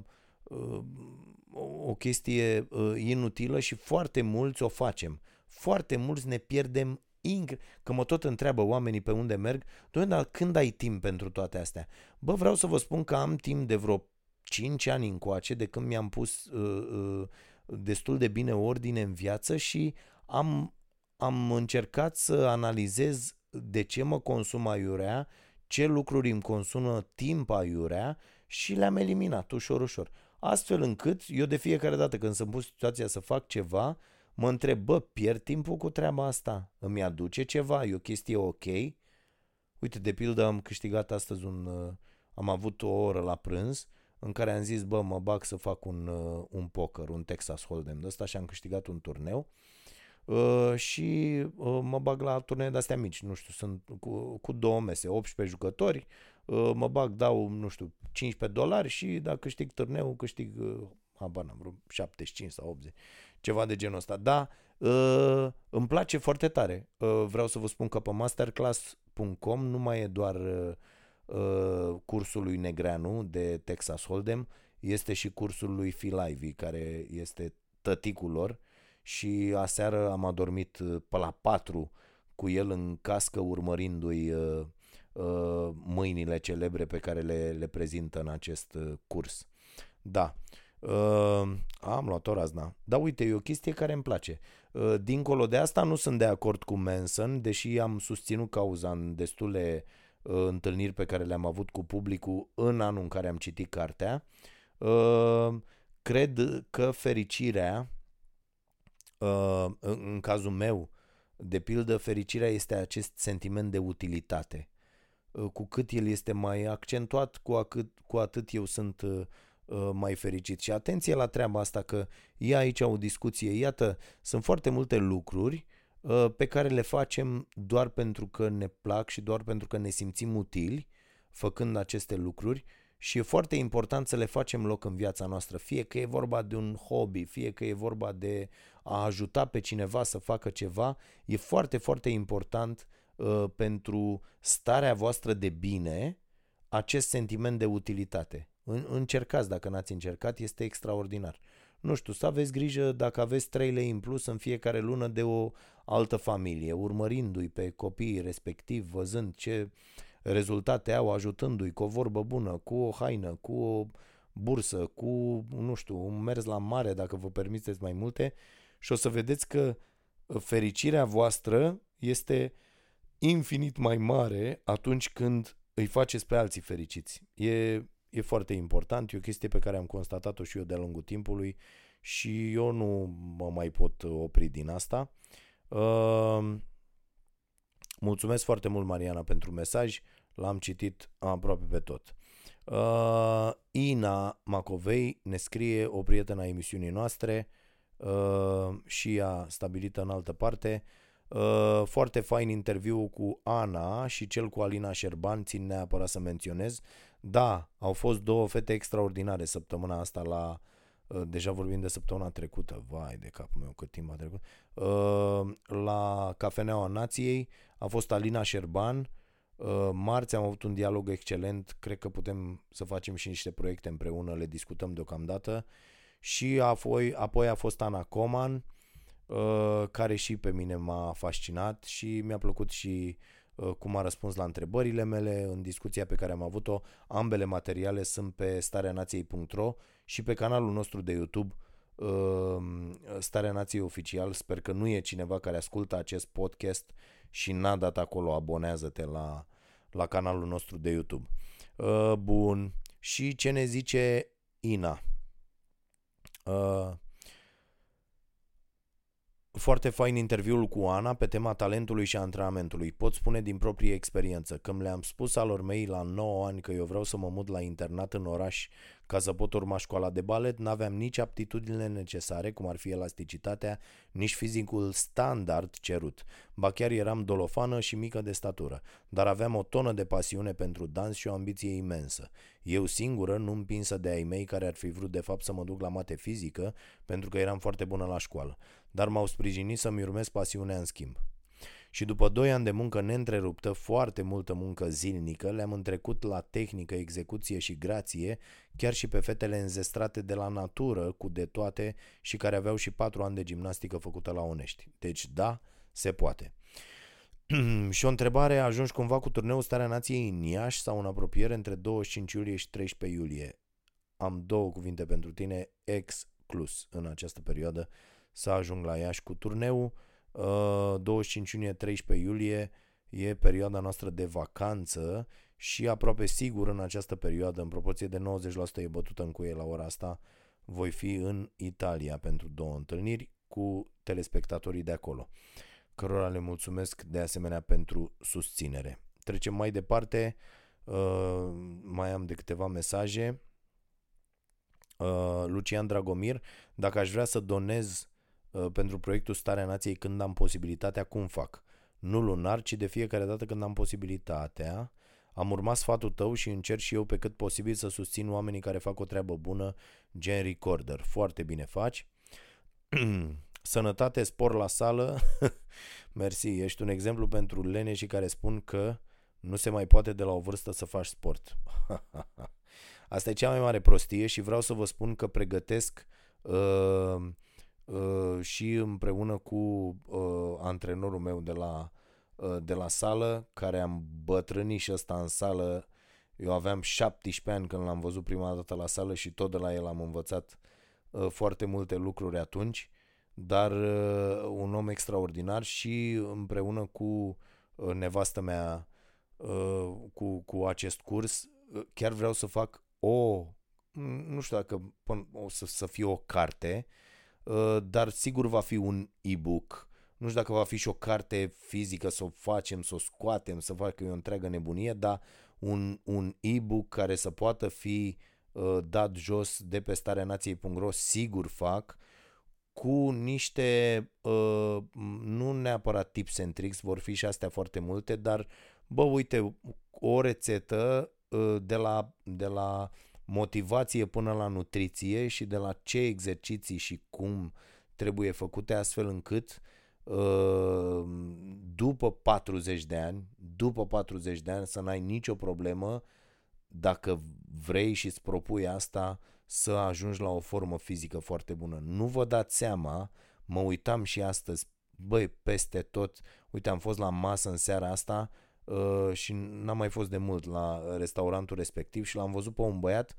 o chestie uh, inutilă și foarte mulți o facem. Foarte mulți ne pierdem ing- că mă tot întreabă oamenii pe unde merg, doamne, dar când ai timp pentru toate astea? Bă, vreau să vă spun că am timp de vreo 5 ani încoace, de când mi-am pus uh, uh, destul de bine ordine în viață și am, am încercat să analizez de ce mă consum aiurea, ce lucruri îmi consumă timp aiurea și le-am eliminat ușor, ușor astfel încât eu de fiecare dată când sunt pus situația să fac ceva, mă întreb, bă, pierd timpul cu treaba asta? Îmi aduce ceva? E o chestie ok? Uite, de pildă am câștigat astăzi un... Uh, am avut o oră la prânz în care am zis, bă, mă bag să fac un, uh, un poker, un Texas Hold'em de ăsta și am câștigat un turneu. Uh, și uh, mă bag la turnee de-astea mici, nu știu, sunt cu, cu două mese, 18 jucători, uh, mă bag, dau, nu știu, 15 dolari și dacă câștig turneul, câștig, uh, habar n-am, vreo 75 sau 80, ceva de genul ăsta. Da, uh, îmi place foarte tare. Uh, vreau să vă spun că pe masterclass.com nu mai e doar uh, uh, cursul lui Negreanu de Texas Hold'em, este și cursul lui Phil Ivey, care este tăticul lor și aseară am adormit uh, pe la 4 cu el în cască urmărindu-i uh, uh, mâinile celebre pe care le, le prezintă în acest uh, curs. Da, uh, am luat o razna. Da, uite, e o chestie care îmi place. Uh, dincolo de asta nu sunt de acord cu Manson, deși am susținut cauza în destule uh, întâlniri pe care le-am avut cu publicul în anul în care am citit cartea. Uh, cred că fericirea Uh, în cazul meu, de pildă, fericirea este acest sentiment de utilitate. Uh, cu cât el este mai accentuat, cu, atât, cu atât eu sunt uh, mai fericit. Și atenție la treaba asta că e aici o discuție. Iată, sunt foarte multe lucruri pe care le facem doar pentru că ne plac și doar pentru că ne simțim utili făcând aceste lucruri și e foarte important să le facem loc în viața noastră, fie că e vorba de un hobby, fie că e vorba de a ajuta pe cineva să facă ceva, e foarte, foarte important uh, pentru starea voastră de bine acest sentiment de utilitate. În, încercați, dacă n-ați încercat, este extraordinar. Nu știu, să aveți grijă dacă aveți 3 lei în plus în fiecare lună de o altă familie, urmărindu-i pe copiii respectiv, văzând ce rezultate au, ajutându-i cu o vorbă bună, cu o haină, cu o bursă, cu, nu știu, un mers la mare, dacă vă permiteți mai multe, și o să vedeți că uh, fericirea voastră este infinit mai mare atunci când îi faceți pe alții fericiți. E, e foarte important, e o chestie pe care am constatat-o și eu de-a lungul timpului și eu nu mă mai pot opri din asta. Uh, mulțumesc foarte mult, Mariana, pentru mesaj. L-am citit aproape pe tot. Uh, Ina Macovei ne scrie o prietenă a emisiunii noastre uh, și ea stabilită în altă parte. Uh, foarte fain interviu cu Ana și cel cu Alina Șerban, țin neapărat să menționez. Da, au fost două fete extraordinare săptămâna asta la uh, deja vorbim de săptămâna trecută, vai de capul meu cât timp a trecut, uh, la Cafeneaua Nației a fost Alina Șerban, Uh, marți am avut un dialog excelent, cred că putem să facem și niște proiecte împreună, le discutăm deocamdată. Și apoi, apoi a fost Ana Coman, uh, care și pe mine m-a fascinat și mi-a plăcut și uh, cum a răspuns la întrebările mele în discuția pe care am avut-o. Ambele materiale sunt pe stareanației.ro și pe canalul nostru de YouTube Starea Nației Oficial. Sper că nu e cineva care ascultă acest podcast și n-a dat acolo abonează-te la, la canalul nostru de YouTube. Uh, bun. Și ce ne zice Ina? Uh, foarte fain interviul cu Ana pe tema talentului și antrenamentului. Pot spune din proprie experiență. Când le-am spus alor mei la 9 ani că eu vreau să mă mut la internat în oraș ca să pot urma școala de balet, n-aveam nici aptitudinile necesare, cum ar fi elasticitatea, nici fizicul standard cerut. Ba chiar eram dolofană și mică de statură, dar aveam o tonă de pasiune pentru dans și o ambiție imensă. Eu singură, nu împinsă de ai mei care ar fi vrut de fapt să mă duc la mate fizică, pentru că eram foarte bună la școală, dar m-au sprijinit să-mi urmez pasiunea în schimb. Și după 2 ani de muncă neîntreruptă, foarte multă muncă zilnică, le-am întrecut la tehnică, execuție și grație, chiar și pe fetele înzestrate de la natură, cu de toate și care aveau și 4 ani de gimnastică făcută la Onești. Deci da, se poate. <clears throat> și o întrebare, ajungi cumva cu turneul Starea Nației în Iași sau în apropiere între 25 iulie și 13 iulie? Am două cuvinte pentru tine, exclus în această perioadă să ajung la Iași cu turneul 25 uh, iunie, 13 iulie e perioada noastră de vacanță și aproape sigur în această perioadă, în proporție de 90% e bătută în cuie la ora asta, voi fi în Italia pentru două întâlniri cu telespectatorii de acolo, cărora le mulțumesc de asemenea pentru susținere. Trecem mai departe, uh, mai am de câteva mesaje. Uh, Lucian Dragomir, dacă aș vrea să donez Uh, pentru proiectul Starea Nației când am posibilitatea, cum fac? Nu lunar, ci de fiecare dată când am posibilitatea. Am urmat sfatul tău și încerc și eu pe cât posibil să susțin oamenii care fac o treabă bună, gen recorder. Foarte bine faci. <clears throat> Sănătate, spor la sală. <laughs> Mersi, ești un exemplu pentru leneșii care spun că nu se mai poate de la o vârstă să faci sport. <laughs> Asta e cea mai mare prostie și vreau să vă spun că pregătesc uh, Uh, și împreună cu uh, antrenorul meu de la, uh, de la sală, care am bătrânit și ăsta în sală. Eu aveam 17 ani când l-am văzut prima dată la sală și tot de la el am învățat uh, foarte multe lucruri atunci, dar uh, un om extraordinar și împreună cu uh, nevastă mea uh, cu, cu acest curs, uh, chiar vreau să fac o, nu știu dacă o să, să fie o carte, uh, Uh, dar sigur va fi un e-book. Nu știu dacă va fi și o carte fizică să o facem, să o scoatem, să facă o întreagă nebunie, dar un, un e-book care să poată fi uh, dat jos de pe starea nației.ro, sigur fac, cu niște, uh, nu neapărat tips and tricks, vor fi și astea foarte multe, dar, bă, uite, o rețetă uh, de la, de la motivație până la nutriție și de la ce exerciții și cum trebuie făcute astfel încât uh, după 40 de ani, după 40 de ani să n-ai nicio problemă dacă vrei și îți propui asta să ajungi la o formă fizică foarte bună. Nu vă dați seama, mă uitam și astăzi, băi, peste tot, uite, am fost la masă în seara asta Uh, și n-am mai fost de mult la restaurantul respectiv și l-am văzut pe un băiat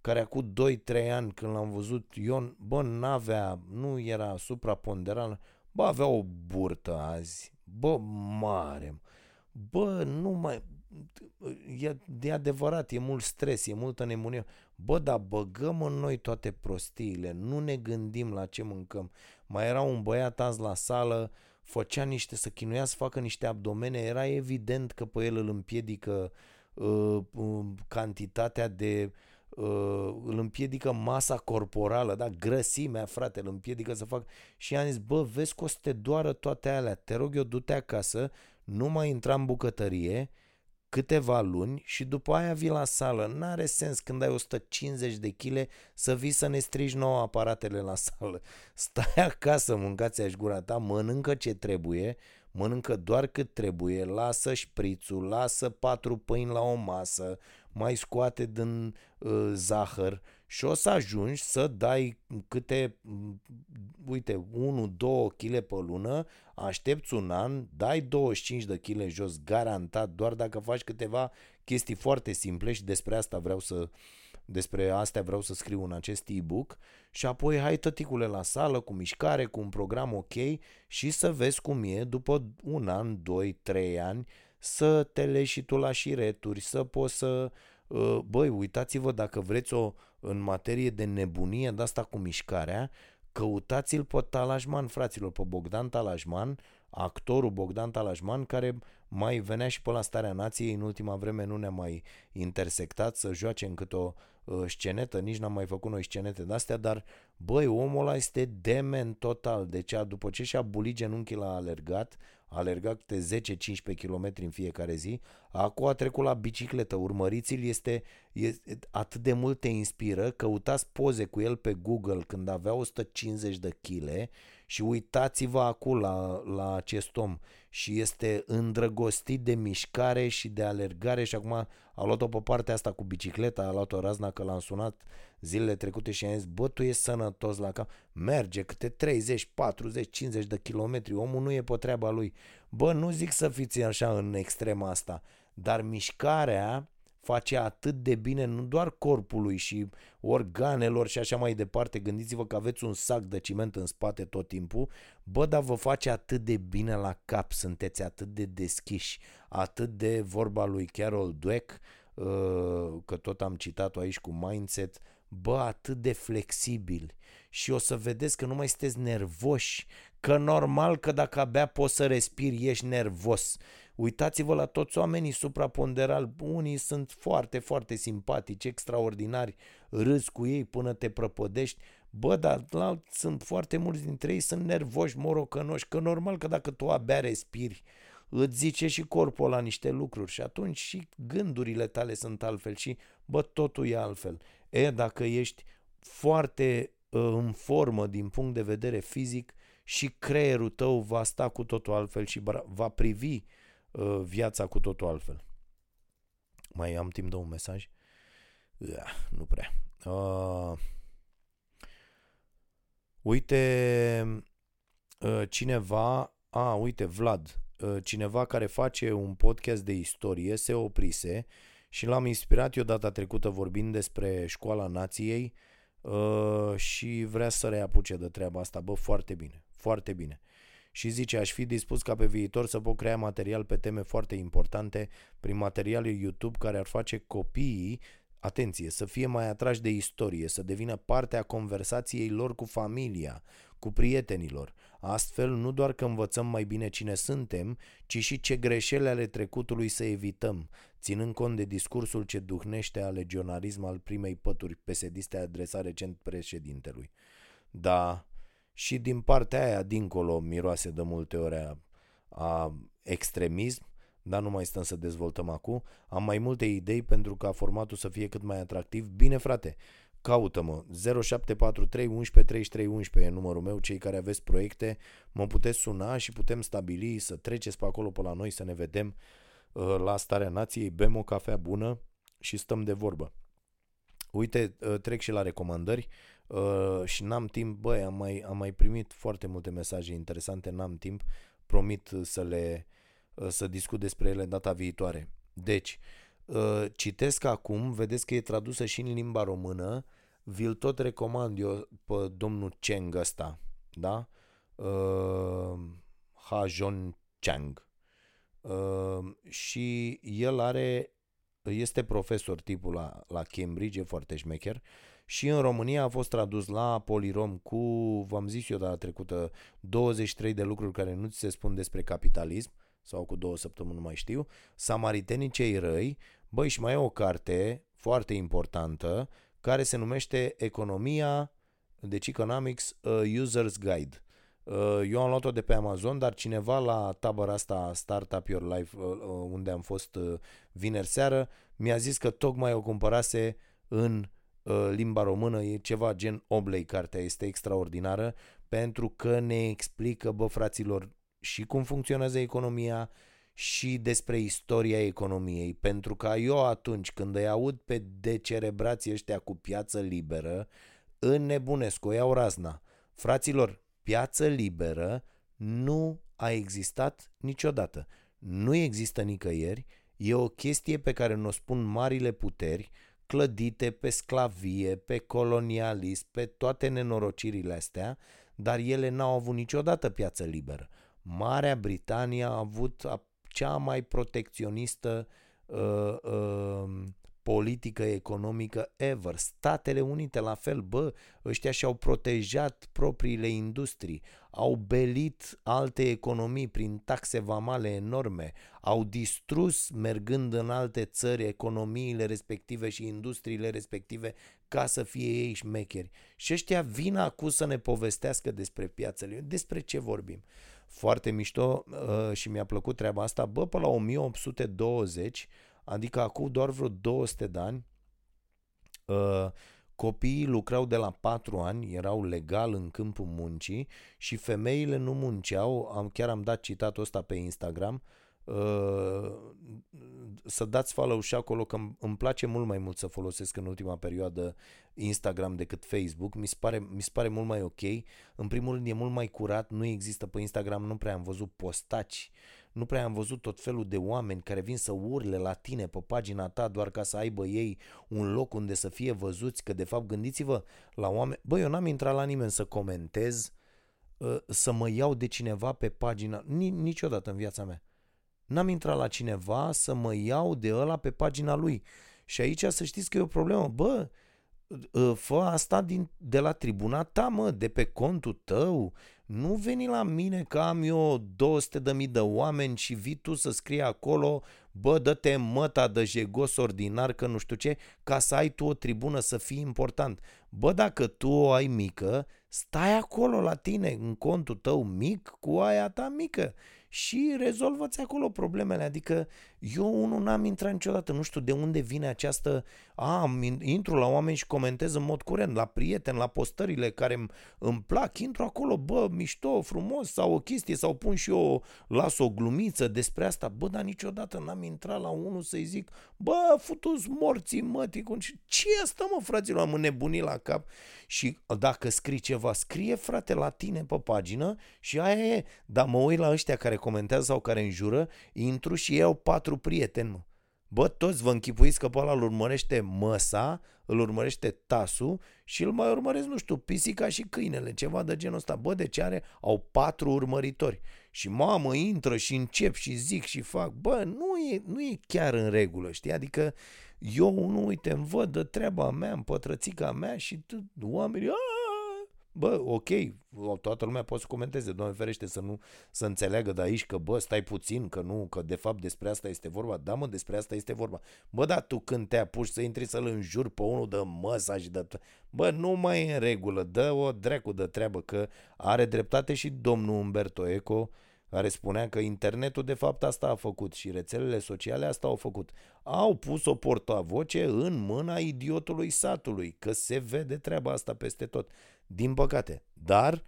care acum 2-3 ani când l-am văzut Ion, bă, n-avea, nu era supraponderal, bă, avea o burtă azi, bă, mare, bă, nu mai, e, e adevărat, e mult stres, e multă nebunie. Bă, dar băgăm în noi toate prostiile, nu ne gândim la ce mâncăm. Mai era un băiat azi la sală, făcea niște, să chinuia să facă niște abdomene, era evident că pe el îl împiedică uh, uh, cantitatea de uh, îl împiedică masa corporală, da, grăsimea, frate, îl împiedică să facă și am zis, bă, vezi că o să te doară toate alea, te rog eu, du-te acasă, nu mai intra în bucătărie, câteva luni și după aia vii la sală. N-are sens când ai 150 de kg să vii să ne strici nouă aparatele la sală. <laughs> Stai acasă, mâncați aș gura ta, mănâncă ce trebuie, mănâncă doar cât trebuie, lasă șprițul, lasă patru pâini la o masă, mai scoate din uh, zahăr și o să ajungi să dai câte, uite, 1-2 kg pe lună, aștepți un an, dai 25 de kg jos, garantat, doar dacă faci câteva chestii foarte simple și despre asta vreau să despre astea vreau să scriu în acest e-book. Și apoi hai tăticule la sală cu mișcare, cu un program ok și să vezi cum e după un an, doi, trei ani să te leși și tu la șireturi, să poți să uh, băi, uitați-vă dacă vreți o în materie de nebunie de asta cu mișcarea, căutați-l pe Talajman, fraților, pe Bogdan Talajman, actorul Bogdan Talajman, care mai venea și pe la Starea Nației, în ultima vreme nu ne-a mai intersectat să joace în câte o uh, scenetă, nici n-am mai făcut noi scenete de-astea, dar băi, omul ăla este demen total, deci după ce și-a bulit genunchii la alergat, alerga câte 10-15 km în fiecare zi, acum a trecut la bicicletă, urmăriți-l, este, este atât de mult te inspiră, căutați poze cu el pe Google când avea 150 de kg și uitați-vă acum la, la acest om. Și este îndrăgostit de mișcare și de alergare. Și acum a luat-o pe partea asta cu bicicleta, a luat-o razna că l-am sunat zilele trecute și am zis, bă, tu ești sănătos la cap, merge câte 30, 40, 50 de kilometri, omul nu e pe treaba lui. Bă, nu zic să fiți așa în extrema asta, dar mișcarea face atât de bine nu doar corpului și organelor și așa mai departe. Gândiți-vă că aveți un sac de ciment în spate tot timpul, bă, dar vă face atât de bine la cap, sunteți atât de deschiși, atât de vorba lui Carol Dweck, uh, că tot am citat-o aici cu mindset, bă, atât de flexibil și o să vedeți că nu mai sunteți nervoși, că normal că dacă abia poți să respiri, ești nervos. Uitați-vă la toți oamenii supraponderali, unii sunt foarte, foarte simpatici, extraordinari, râzi cu ei până te prăpădești, bă, dar la, sunt foarte mulți dintre ei, sunt nervoși, morocănoși, că normal că dacă tu abia respiri, îți zice și corpul la niște lucruri și atunci și gândurile tale sunt altfel și, bă, totul e altfel. E, dacă ești foarte uh, în formă din punct de vedere fizic și creierul tău va sta cu totul altfel și va privi uh, viața cu totul altfel. Mai am timp de un mesaj? Uh, nu prea. Uh, uite, uh, cineva, a, uite, Vlad, uh, cineva care face un podcast de istorie se oprise și l-am inspirat eu data trecută vorbind despre școala nației uh, și vrea să reapuce de treaba asta. Bă, foarte bine, foarte bine. Și zice, aș fi dispus ca pe viitor să pot crea material pe teme foarte importante prin materialul YouTube care ar face copiii atenție, să fie mai atrași de istorie, să devină parte a conversației lor cu familia, cu prietenilor. Astfel, nu doar că învățăm mai bine cine suntem, ci și ce greșeli ale trecutului să evităm, ținând cont de discursul ce duhnește a legionarism al primei pături pesediste adresat recent președintelui. Da, și din partea aia, dincolo, miroase de multe ori a, a extremism, dar nu mai stăm să dezvoltăm acum. Am mai multe idei pentru ca formatul să fie cât mai atractiv. Bine, frate, caută-mă 0743 11 33 11 e numărul meu, cei care aveți proiecte, mă puteți suna și putem stabili să treceți pe acolo pe la noi să ne vedem uh, la Starea Nației, bem o cafea bună și stăm de vorbă. Uite, uh, trec și la recomandări uh, și n-am timp, băi, am mai, am mai primit foarte multe mesaje interesante, n-am timp, promit să le să discut despre ele data viitoare. Deci, Uh, citesc acum, vedeți că e tradusă și în limba română, vi-l tot recomand eu pe domnul Cheng ăsta, da? Uh, ha John Chang. Uh, și el are, este profesor tipul la, la Cambridge, e foarte șmecher, și în România a fost tradus la Polirom cu, v-am zis eu data trecută, 23 de lucruri care nu ți se spun despre capitalism, sau cu două săptămâni, nu mai știu, Samaritenii cei răi, băi, și mai e o carte foarte importantă care se numește Economia, deci Economics uh, User's Guide. Uh, eu am luat-o de pe Amazon, dar cineva la tabăra asta Startup Your Life, uh, uh, unde am fost uh, vineri seară, mi-a zis că tocmai o cumpărase în uh, limba română, e ceva gen Oblei, cartea este extraordinară, pentru că ne explică, bă, fraților, și cum funcționează economia și despre istoria economiei. Pentru că eu atunci când îi aud pe decerebrații ăștia cu piață liberă, înnebunesc, o iau razna. Fraților, piață liberă nu a existat niciodată. Nu există nicăieri, e o chestie pe care ne-o spun marile puteri, clădite pe sclavie, pe colonialism, pe toate nenorocirile astea, dar ele n-au avut niciodată piață liberă. Marea Britanie a avut cea mai protecționistă uh, uh, politică economică ever. Statele Unite la fel, bă, ăștia și-au protejat propriile industrii, au belit alte economii prin taxe vamale enorme, au distrus mergând în alte țări economiile respective și industriile respective ca să fie ei șmecheri. Și ăștia vin acum să ne povestească despre piațele. Despre ce vorbim? Foarte mișto uh, și mi-a plăcut treaba asta. Bă, pe la 1820 Adică acum doar vreo 200 de ani uh, copiii lucrau de la 4 ani, erau legal în câmpul muncii și femeile nu munceau, am, chiar am dat citatul ăsta pe Instagram, uh, să dați follow și acolo că îmi place mult mai mult să folosesc în ultima perioadă Instagram decât Facebook, mi se pare, mi se pare mult mai ok. În primul rând e mult mai curat, nu există pe Instagram, nu prea am văzut postaci uh, nu prea am văzut tot felul de oameni care vin să urle la tine pe pagina ta doar ca să aibă ei un loc unde să fie văzuți, că de fapt gândiți-vă la oameni... Băi, eu n-am intrat la nimeni să comentez, ă, să mă iau de cineva pe pagina... Niciodată în viața mea. N-am intrat la cineva să mă iau de ăla pe pagina lui. Și aici să știți că e o problemă. Bă, ă, fă asta din, de la tribuna ta, mă, de pe contul tău, nu veni la mine că am eu 200 de mii de oameni și vii tu să scrii acolo, bă, dă-te măta de jegos ordinar că nu știu ce, ca să ai tu o tribună să fii important. Bă, dacă tu o ai mică, stai acolo la tine, în contul tău mic, cu aia ta mică și rezolvați acolo problemele. Adică eu unul n-am intrat niciodată, nu știu de unde vine această, a, intru la oameni și comentez în mod curent, la prieteni, la postările care îmi, îmi plac, intru acolo, bă, mișto, frumos, sau o chestie, sau pun și eu, las o glumiță despre asta, bă, dar niciodată n-am intrat la unul să-i zic, bă, futus morții mătii, ce asta mă, fraților, am înnebunit la cap și dacă scrii ceva, scrie frate la tine pe pagină și aia e, dar mă uit la ăștia care comentează sau care înjură, intru și iau patru prieteni, mă. Bă, toți vă închipuiți că pe ăla îl urmărește măsa, îl urmărește tasul și îl mai urmăresc, nu știu, pisica și câinele, ceva de genul ăsta. Bă, de ce are? Au patru urmăritori. Și mamă, intră și încep și zic și fac. Bă, nu e, nu e chiar în regulă, știi? Adică eu, nu, uite, îmi văd de treaba mea, în pătrățica mea și oamenii, aaa, Bă, ok, toată lumea poate să comenteze, Doamne ferește să nu să înțeleagă de aici că, bă, stai puțin, că nu, că de fapt despre asta este vorba. Da, mă, despre asta este vorba. Bă, dar tu când te apuci să intri să-l înjuri pe unul de măsa și de... Bă, nu mai e în regulă, dă o dreacu de treabă, că are dreptate și domnul Umberto Eco, care spunea că internetul de fapt asta a făcut și rețelele sociale asta au făcut. Au pus o portavoce în mâna idiotului satului, că se vede treaba asta peste tot. Din păcate. Dar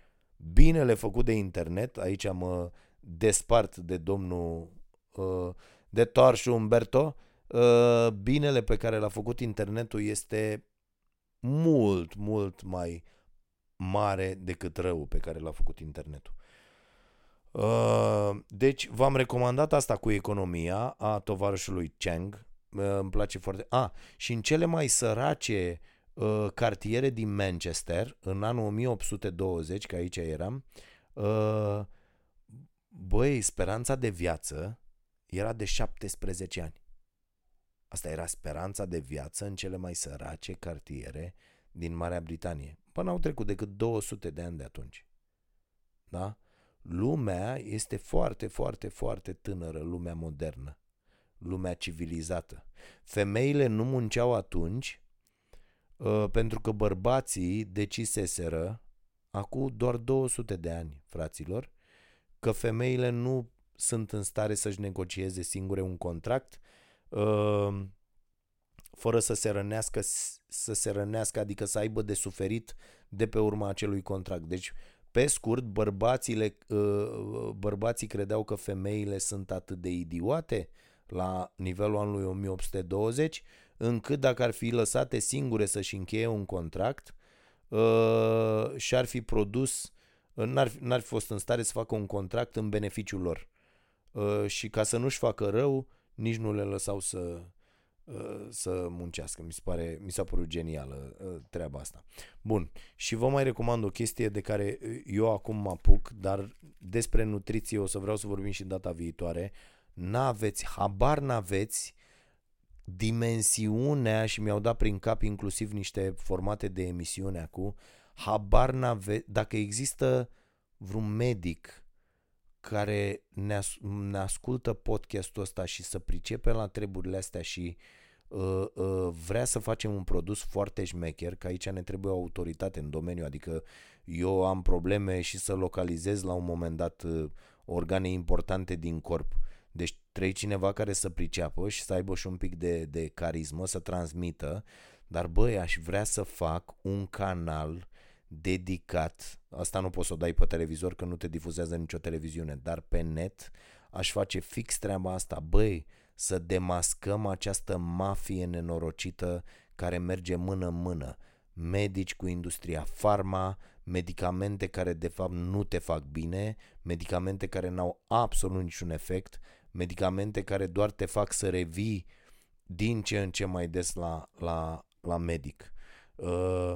binele făcut de internet, aici mă despart de domnul uh, de Toarșu Umberto, uh, binele pe care l-a făcut internetul este mult, mult mai mare decât rău pe care l-a făcut internetul. Uh, deci v-am recomandat asta cu economia a tovarășului Cheng. îmi place foarte... A, și în cele mai sărace uh, cartiere din Manchester, în anul 1820, că aici eram, uh, băi, speranța de viață era de 17 ani. Asta era speranța de viață în cele mai sărace cartiere din Marea Britanie. Până au trecut decât 200 de ani de atunci. Da? Lumea este foarte, foarte, foarte tânără, lumea modernă, lumea civilizată. Femeile nu munceau atunci uh, pentru că bărbații deciseseră, acum doar 200 de ani, fraților, că femeile nu sunt în stare să-și negocieze singure un contract uh, fără să se rănească, să se rănească, adică să aibă de suferit de pe urma acelui contract. Deci, pe scurt, bărbațile, uh, bărbații credeau că femeile sunt atât de idiote la nivelul anului 1820, încât dacă ar fi lăsate singure să-și încheie un contract, uh, și-ar fi produs, n-ar, n-ar fi fost în stare să facă un contract în beneficiul lor. Uh, și ca să nu-și facă rău, nici nu le lăsau să, uh, să muncească. Mi, se pare, mi s-a părut genială uh, treaba asta. Bun, și vă mai recomand o chestie de care eu acum mă apuc, dar despre nutriție o să vreau să vorbim și data viitoare. N-aveți, habar n-aveți dimensiunea și mi-au dat prin cap inclusiv niște formate de emisiune acum, habar n-aveți, dacă există vreun medic care ne, as- ne ascultă podcastul ăsta și să pricepe la treburile astea și uh, uh, vrea să facem un produs foarte șmecher, că aici ne trebuie o autoritate în domeniu, adică eu am probleme și să localizez la un moment dat uh, organe importante din corp. Deci trebuie cineva care să priceapă și să aibă și un pic de, de carismă, să transmită, dar băi, aș vrea să fac un canal dedicat, asta nu poți să o dai pe televizor că nu te difuzează nicio televiziune, dar pe net aș face fix treaba asta, băi, să demascăm această mafie nenorocită care merge mână-mână, medici cu industria farma, medicamente care de fapt nu te fac bine, medicamente care n-au absolut niciun efect, medicamente care doar te fac să revii din ce în ce mai des la, la, la medic. Uh,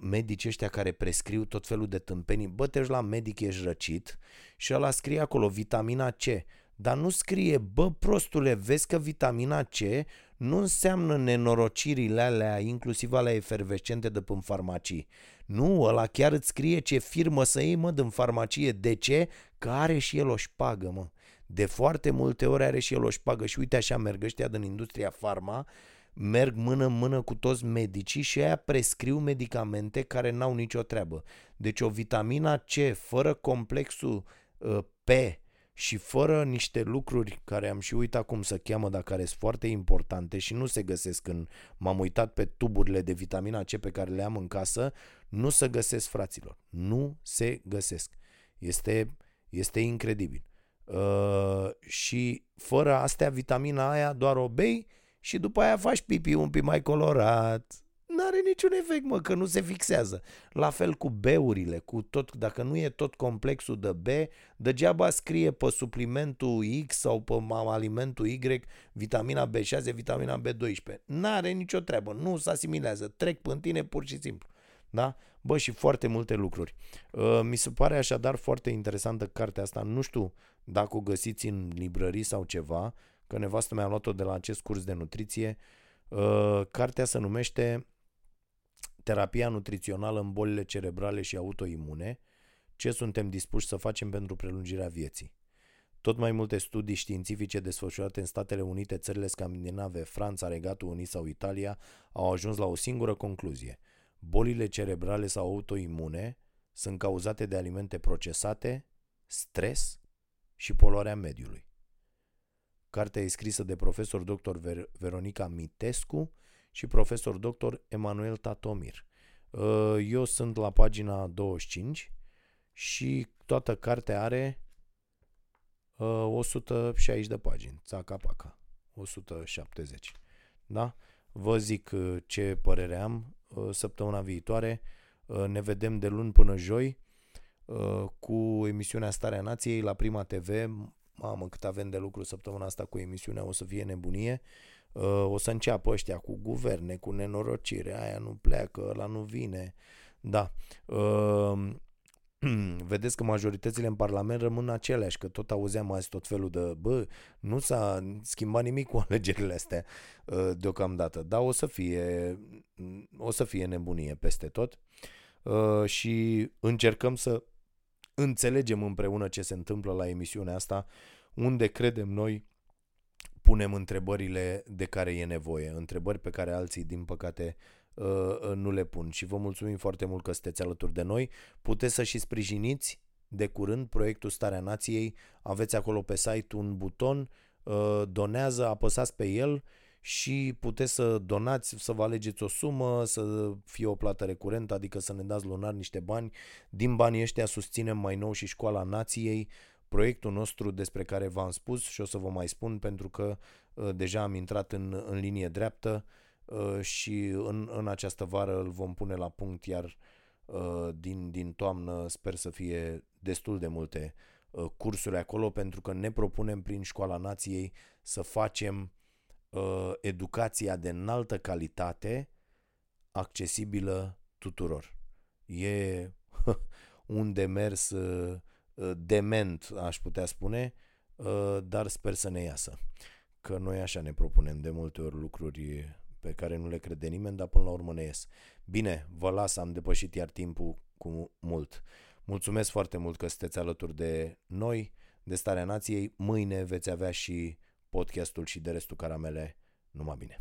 medici ăștia care prescriu tot felul de tâmpenii, bă, te la medic, ești răcit și ăla scrie acolo vitamina C, dar nu scrie, bă, prostule, vezi că vitamina C nu înseamnă nenorocirile alea, inclusiv alea efervescente de până farmacii. Nu, ăla chiar îți scrie ce firmă să iei, mă, din farmacie. De ce? Că are și el o șpagă, mă. De foarte multe ori are și el o șpagă și uite așa merg ăștia din industria farma merg mână-mână cu toți medicii și aia prescriu medicamente care n-au nicio treabă. Deci o vitamina C fără complexul uh, P și fără niște lucruri care am și uitat cum să cheamă, dar care sunt foarte importante și nu se găsesc când m-am uitat pe tuburile de vitamina C pe care le am în casă, nu se găsesc, fraților. Nu se găsesc. Este, este incredibil. Uh, și fără astea, vitamina aia doar o bei și după aia faci pipi un pic mai colorat. N-are niciun efect, mă, că nu se fixează. La fel cu B-urile, cu tot, dacă nu e tot complexul de B, degeaba scrie pe suplimentul X sau pe alimentul Y vitamina B6, vitamina B12. N-are nicio treabă, nu se asimilează, trec pe tine pur și simplu. Da? Bă, și foarte multe lucruri. Uh, mi se pare așadar foarte interesantă cartea asta. Nu știu dacă o găsiți în librării sau ceva că nevastă mea a luat-o de la acest curs de nutriție. Uh, cartea se numește Terapia nutrițională în bolile cerebrale și autoimune. Ce suntem dispuși să facem pentru prelungirea vieții? Tot mai multe studii științifice desfășurate în Statele Unite, țările scandinave, Franța, Regatul Unit sau Italia au ajuns la o singură concluzie. Bolile cerebrale sau autoimune sunt cauzate de alimente procesate, stres și poluarea mediului. Cartea e scrisă de profesor dr. Ver- Veronica Mitescu și profesor dr. Emanuel Tatomir. Uh, eu sunt la pagina 25 și toată cartea are 160 uh, de pagini, țaca-paca, 170. Da? Vă zic uh, ce părere am săptămâna viitoare. Ne vedem de luni până joi cu emisiunea Starea Nației la Prima TV mamă cât avem de lucru săptămâna asta cu emisiunea, o să fie nebunie. O să înceapă ăștia cu guverne, cu nenorocire, aia nu pleacă, la nu vine. Da. <clears throat> vedeți că majoritățile în Parlament rămân aceleași, că tot auzeam azi tot felul de, bă, nu s-a schimbat nimic cu <laughs> alegerile astea uh, deocamdată, dar o să fie, o să fie nebunie peste tot uh, și încercăm să înțelegem împreună ce se întâmplă la emisiunea asta, unde credem noi punem întrebările de care e nevoie, întrebări pe care alții, din păcate, Uh, uh, nu le pun. Și vă mulțumim foarte mult că sunteți alături de noi. Puteți să și sprijiniți de curând proiectul Starea Nației. Aveți acolo pe site un buton, uh, donează, apăsați pe el și puteți să donați, să vă alegeți o sumă, să fie o plată recurentă, adică să ne dați lunar niște bani. Din banii ăștia susținem mai nou și Școala Nației, proiectul nostru despre care v-am spus și o să vă mai spun pentru că deja am intrat în, în linie dreaptă. Uh, și în, în această vară îl vom pune la punct, iar uh, din, din toamnă sper să fie destul de multe uh, cursuri acolo, pentru că ne propunem prin Școala Nației să facem educația de înaltă calitate accesibilă tuturor. E <laughs> un demers dement, aș putea spune, dar sper să ne iasă. Că noi așa ne propunem de multe ori lucruri pe care nu le crede nimeni, dar până la urmă ne ies. Bine, vă las, am depășit iar timpul cu mult. Mulțumesc foarte mult că sunteți alături de noi, de Starea Nației. Mâine veți avea și podcastul și de restul caramele. Numai bine!